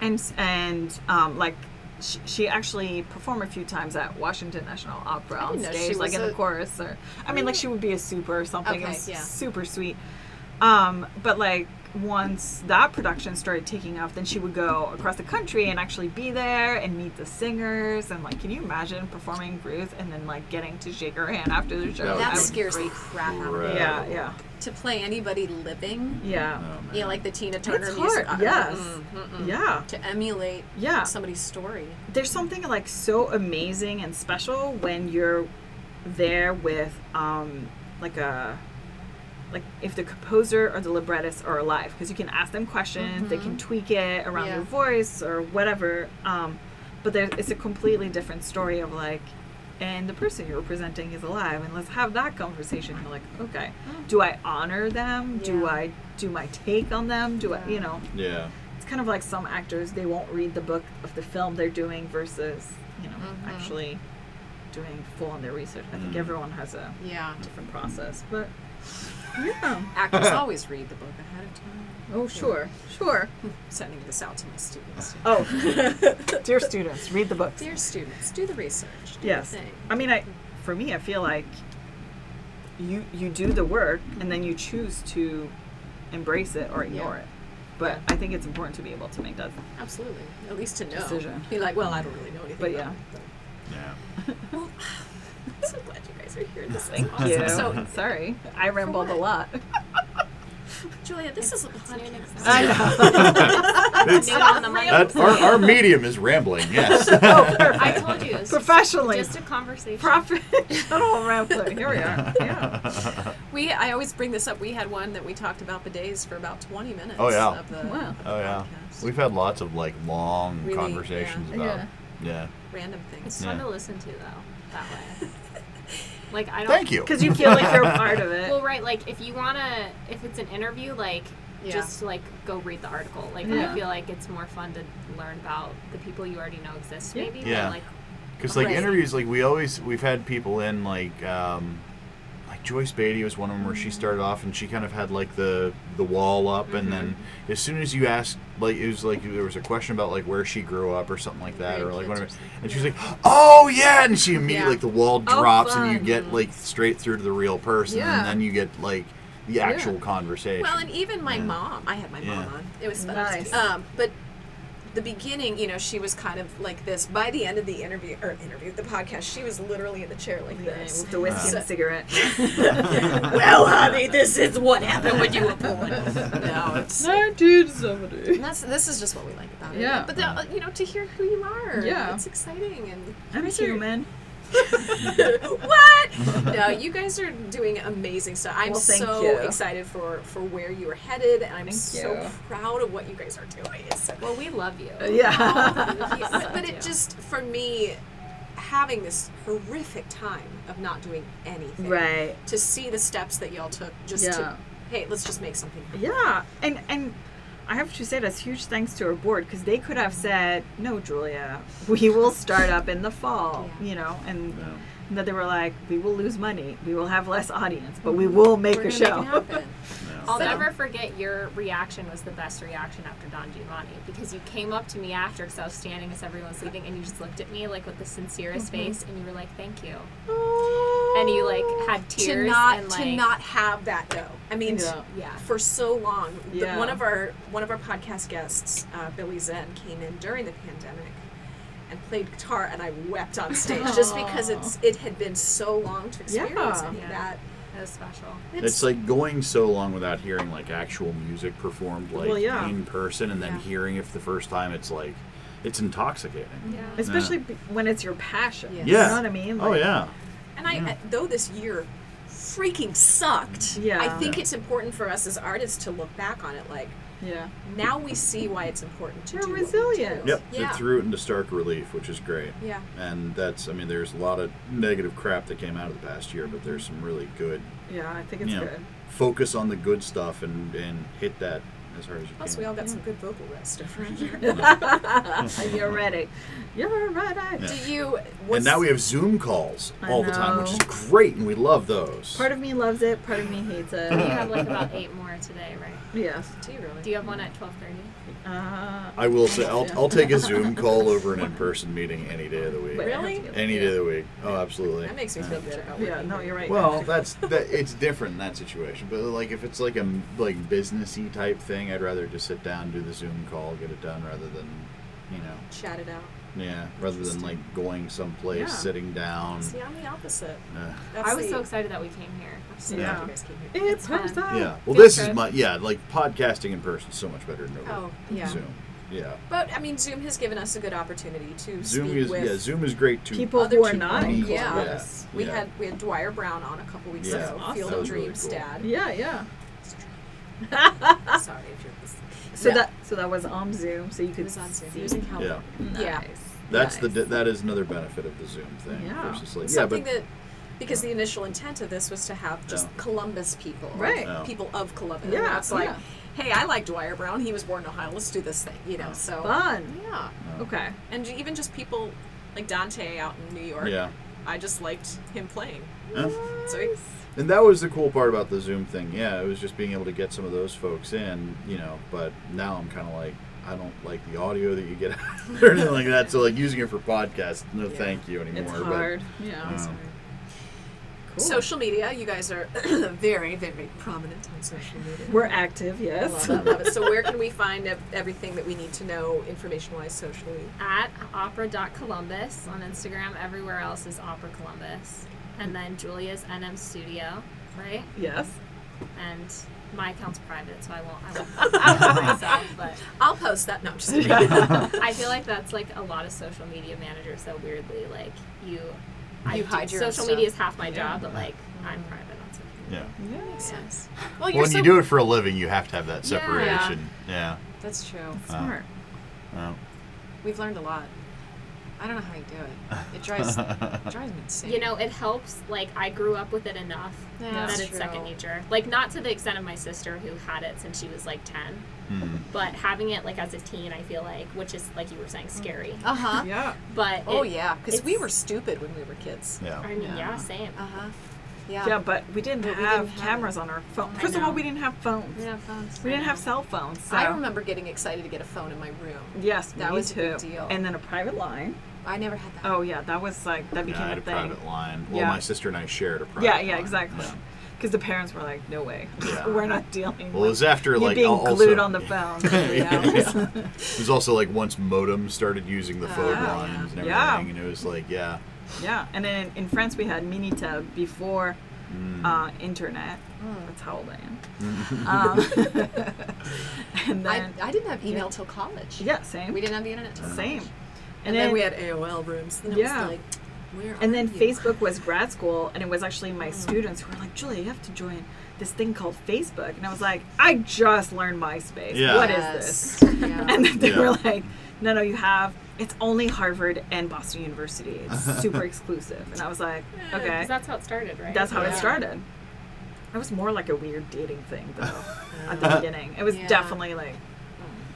and and um, like. She, she actually performed a few times at Washington National Opera on stage, like in the chorus, or I mean, like she would be a super or something. Okay, yeah. super sweet. Um, but like once that production started taking off, then she would go across the country and actually be there and meet the singers and like, can you imagine performing Ruth and then like getting to shake her hand after the show? That would that scares the crap out of me Yeah, yeah, to play anybody living yeah, Oh, man. you know like the Tina Turner It's music hard, yes. mm, mm, mm. yeah, to emulate yeah. somebody's story There's something like so amazing and special when you're there with um like a like if the composer or the librettist are alive because you can ask them questions they can tweak it around Yeah. their voice or whatever um but there it's a completely different story of like and the person you're presenting is alive and let's have that conversation. You're like okay do i honor them? Do i do my take on them? Do i you know? Yeah. it's kind of like some actors they won't read the book of the film they're doing versus you know Mhm. actually doing full on their research. I think Mm. everyone has a yeah. different process but yeah actors <laughs> always read the book ahead of time oh sure sure sending this out to my students oh <laughs> dear students read the books dear students do the research do yes the i mean i for me i feel like you you do the work and then you choose to embrace it or ignore Yeah. it But I think it's important to be able to make that. Absolutely. At least to know. Decision. Be like, well, I don't really know anything. But about yeah. it, Yeah. <laughs> <sighs> I'm so glad you guys are here. This is Thank awesome. you. So, <laughs> Sorry, I rambled a lot. <laughs> Julia, this is a <laughs> It's new and I exciting. Nail on the money. That, our, our medium is rambling, yes. Oh, I told you. It's Professionally, Just a conversation. professional rambling. Here we are. Yeah. We, I always bring this up. We had one that we talked about bidets for about 20 minutes. Oh, yeah. Of the Wow. oh, yeah. podcast. We've had lots of like long Really, conversations yeah. about. Yeah. Yeah. Random things. It's fun Yeah. to listen to though. That way. Like I don't. Thank you. Because you feel like you're a <laughs> part of it. Well, right. Like if you wanna, if it's an interview, like Yeah. just like go read the article. Like Yeah. I feel like it's more fun to learn about the people you already know exist. Maybe. Yeah. But, like Because like Right. interviews, like we always we've had people in like um, like Joyce Beatty was one of them where she started off and she kind of had like the the wall up, and then Mm-hmm. as soon as you asked, like it was like there was a question about like where she grew up or something like that, or like whatever, and she was like, "Oh yeah," and she immediately Yeah. like the wall Oh, drops and you get like straight through to the real person, Yeah. and then you get like the actual conversation. Well, and even my Yeah. mom, I had my mom Yeah. on. It was fun. Nice. Um, but the beginning, you know, she was kind of like this. By the end of the interview or interview, the podcast, she was literally in the chair like this. With the whiskey So- and cigarette. <laughs> <laughs> well, honey, this is what happened when you were born. <laughs> no, it's. 1970. and That's this is just what we like about it. Yeah. But the, uh, you know, to hear who you are, Yeah. it's exciting and I'm you guys are- human. <laughs> what? no, you guys are doing amazing stuff. I'm Well, thank so you. excited for for where you are headed, and I'm Thank so you. proud of what you guys are doing. So well, we love you. Uh, yeah. Oh, <laughs> yeah, but, but it just for me having this horrific time of not doing anything right. to see the steps that y'all took just Yeah. to hey let's just make something happen. Yeah, and and I have to say that's huge thanks to our board because they could have said, "No, Julia, <laughs> we will start up in the fall," Yeah. you know, and Yeah. that they were like, "We will lose money, we will have less audience, but we mm-hmm. will make We're a gonna show." <laughs> make it happen. Yeah. I'll So- never forget your reaction was the best reaction after Don Giovanni because you came up to me after because I was standing as everyone was leaving and you just looked at me like with the sincerest Mm-hmm. face and you were like, "Thank you," Oh. and you like had tears to not and to not have that though. I mean, Yeah. yeah. for so long, the- Yeah. one of our one of our podcast guests, uh, Billy Zen, came in during the pandemic and played guitar, and I wept on stage just because it's it had been so long to experience Yeah. any of Yeah. that. It was special. It's like going so long without hearing like actual music performed like Well, yeah. in person, and then Yeah. hearing it for the first time. It's like it's intoxicating. Yeah. especially b when it's your passion. Yes. Yeah. You know what I mean? Oh Like, yeah. And I, Yeah. though this year freaking sucked, Yeah. I think Yeah. it's important for us as artists to look back on it like Yeah. now we see why it's important to You're do what we resilient. do. Yep. Yeah. It threw it into stark relief, which is great. yeah. And that's, I mean, there's a lot of negative crap that came out of the past year, but there's some really good. Yeah, I think it's you know, good. focus on the good stuff and and hit that as hard as you Plus, can. we all got some good vocal rest stuff <laughs> around here. <laughs> You're ready. You're ready. Yeah. Do you? and now we have Zoom calls I all the time, which is great, and we love those. Part of me loves it. Part of me hates it. You have like about eight more today, right? yes. Do you really? Do you have one at twelve thirty? Uh, I will say, I'll, <laughs> I'll take a Zoom call over an in-person meeting any day of the week. Really? Any day of the week. Oh, absolutely. That makes me feel good about yeah. No, you're right. Well, that's that. It's different in that situation. But like, if it's like a like businessy type thing, I'd rather just sit down, do the Zoom call, get it done, rather than, you know, Chat it out. yeah, rather than like going someplace, Yeah. sitting down. See, I'm the opposite. Uh, That's I was the, so excited that we came here. I'm so Yeah. you guys came here. It's fun. her time. yeah. Well, Feels this is my yeah. Like podcasting in person is so much better than over Oh, yeah. Zoom. Yeah. But I mean, Zoom has given us a good opportunity to Zoom speak is with yeah. Zoom is great too. People other who are people. not in Yeah. Columbus. We Yeah. had we had Dwier Brown on a couple weeks Yeah. ago. That's Field That of was really Dreams cool. dad. Yeah, yeah. Sorry if you're listening. So Yeah. that so that was on Zoom, so you He could was on Zoom. see. He was in Yeah. California. Yeah. Nice. That's Nice. the that is another benefit of the Zoom thing. Yeah. Versus like, yeah, Something but that because the initial intent of this was to have just Yeah. Columbus people, Right. Yeah. People of Columbus. Yeah, And it's like, yeah. hey, I like Dwier Brown. He was born in Ohio. Let's do this thing, you know. Yeah. So Fun. yeah, Okay. and even just people like Dante out in New York. yeah. I just liked him playing. Yeah. So he- And that was the cool part about the Zoom thing. Yeah, it was just being able to get some of those folks in, you know. But now I'm kind of like, I don't like the audio that you get <laughs> or anything like that. So like using it for podcasts, no Yeah. thank you anymore. It's but- hard. Yeah. Um, Social media, you guys are <clears throat> very, very prominent on social media. We're active, yes. love it, love it. So where can we <laughs> find everything that we need to know information-wise socially? At opera.columbus on Instagram. Everywhere else is Opera Columbus. And then Julia's NM Studio, right? yes. And my account's private, so I won't. I won't <laughs> post myself. But I'll post that. No, just <laughs> kidding. I feel like that's like a lot of social media managers. So weirdly, like you, you I hide do, your social media is half my job, but like I'm private. Yeah. yeah. That makes sense. Well, when so you do it for a living, you have to have that separation. Yeah. yeah. That's true. That's uh, smart. We've learned a lot. I don't know how you do it. It <laughs> drives, it drives me insane. You know, it helps. Like, I grew up with it enough yeah, that it's true. second nature. Like, not to the extent of my sister who had it since she was like 10. Mm. But having it like as a teen, I feel like, which is like you were saying, scary. Uh huh. yeah. But oh, it, oh yeah, because we were stupid when we were kids. Yeah. I mean, yeah, yeah same. Uh huh. Yeah. yeah, but we didn't but have we didn't cameras have on our phone. Oh, First of all, we didn't have phones. We didn't have phones. We didn't have cell phones. So. I remember getting excited to get a phone in my room. Yes, that was too. a big deal. And then a private line. I never had that. Oh yeah, that was like that became yeah, I had a, a thing. private line. Well, yeah. my sister and I shared a private. Yeah, yeah, exactly. Line. Because the parents were like, "No way, <laughs> Yeah. we're not dealing." Well, it was after you like being al- glued on the phone. for three hours. Yeah. <laughs> It was also like once modems started using the phone yeah. lines and everything, Yeah. and it was like, yeah. yeah, and then in France we had Minitel before Mm. uh, internet. Mm. That's how old I am. um, <laughs> and I, then I didn't have email till college. yeah, same. We didn't have the internet till Same. college. And, And, then, then we had AOL rooms. And it Yeah. was like, where And then you? Facebook was grad school, and it was actually my students who were like, Julia, you have to join this thing called Facebook. And I was like, I just learned MySpace. Yeah. What is Yes. this? Yeah. <laughs> And then they Yeah. were like, no, no, you have, it's only Harvard and Boston University. It's <laughs> super exclusive. And I was like, okay. That's how it started, right? That's how it started. It was more like a weird dating thing, though, <laughs> at the beginning. It was Yeah. definitely like,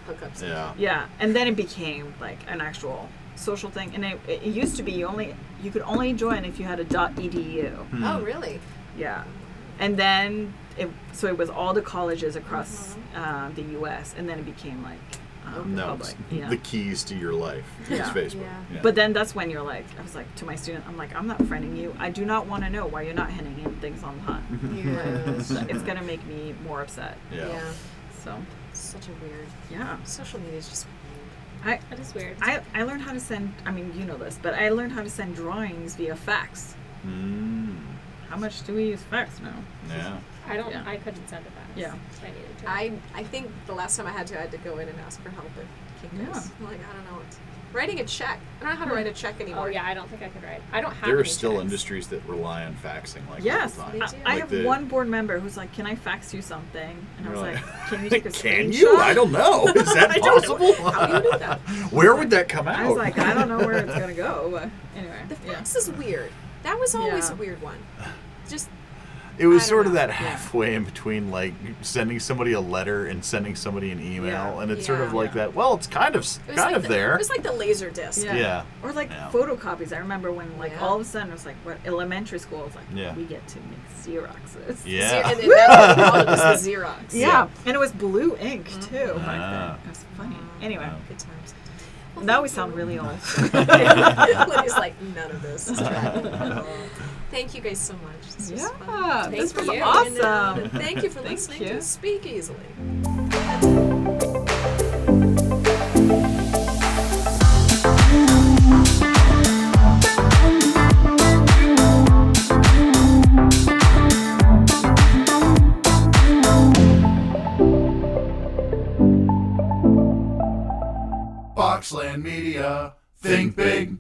oh, hookups. Yeah. yeah. And then it became like an actual social thing. And it, it used to be you only, you could only join if you had a .edu. Hmm. Oh, really? Yeah, and then it so it was all the colleges across uh, the U.S. and then it became like um, No, public. it's Yeah. the keys to your life. Yeah. It's Facebook. Yeah. Yeah. But then that's when you're like, I was like to my student, I'm like, I'm not friending you. I do not want to know why you're not handing in things on time. <laughs> Yeah. So it's gonna <laughs> make me more upset. yeah. yeah. So Such a weird. yeah, Social media is just weird. I That is weird. I I learned how to send. I mean, you know this, but I learned how to send drawings via fax. Mm. How much do we use fax now? Yeah. I don't. Yeah. I couldn't send it back. Yeah. I needed to. I I think the last time I had to, I had to go in and ask for help at Kinko's. I'm like, I don't know what. To, writing a check. I don't know how to write a check hmm. anymore. Oh yeah, I don't think I could write. I don't have. There are still checks. industries that rely on faxing like Yes, all I, the They time. do. I Like have the- one board member who's like, "Can I fax you something?" And I was like, like, "Can you <laughs> take a Can you? I don't know. <laughs> Is that I don't know. possible? How do you do that? <laughs> Where would that come out? I was like, I don't know where it's gonna go. But anyway, The yeah. fax is weird. That was always Yeah. a weird one. Just It was I don't sort of know. that Yeah. halfway in between like sending somebody a letter and sending somebody an email, Yeah. and it's sort of Yeah. like that. Well, it's kind of it kind like of the, there. It was like the laser disc. Yeah. Yeah. Or like Yeah. photocopies. I remember when like Yeah. all of a sudden it was like what elementary school was like, Yeah. we get to make Xeroxes. Yeah. Ze- <laughs> and then that's what it was the Xerox. Yeah. And it was blue ink too back Ah. then. It was funny. Anyway. Wow. Good times. Now we sound really old. <laughs> <laughs> Lydia's like, none of this is tracking at all. Thank you guys so much. This was yeah. fun. This Thank was you. awesome. Uh, thank you for Thank listening you. to Speak Easily. Boxland Media. Think big.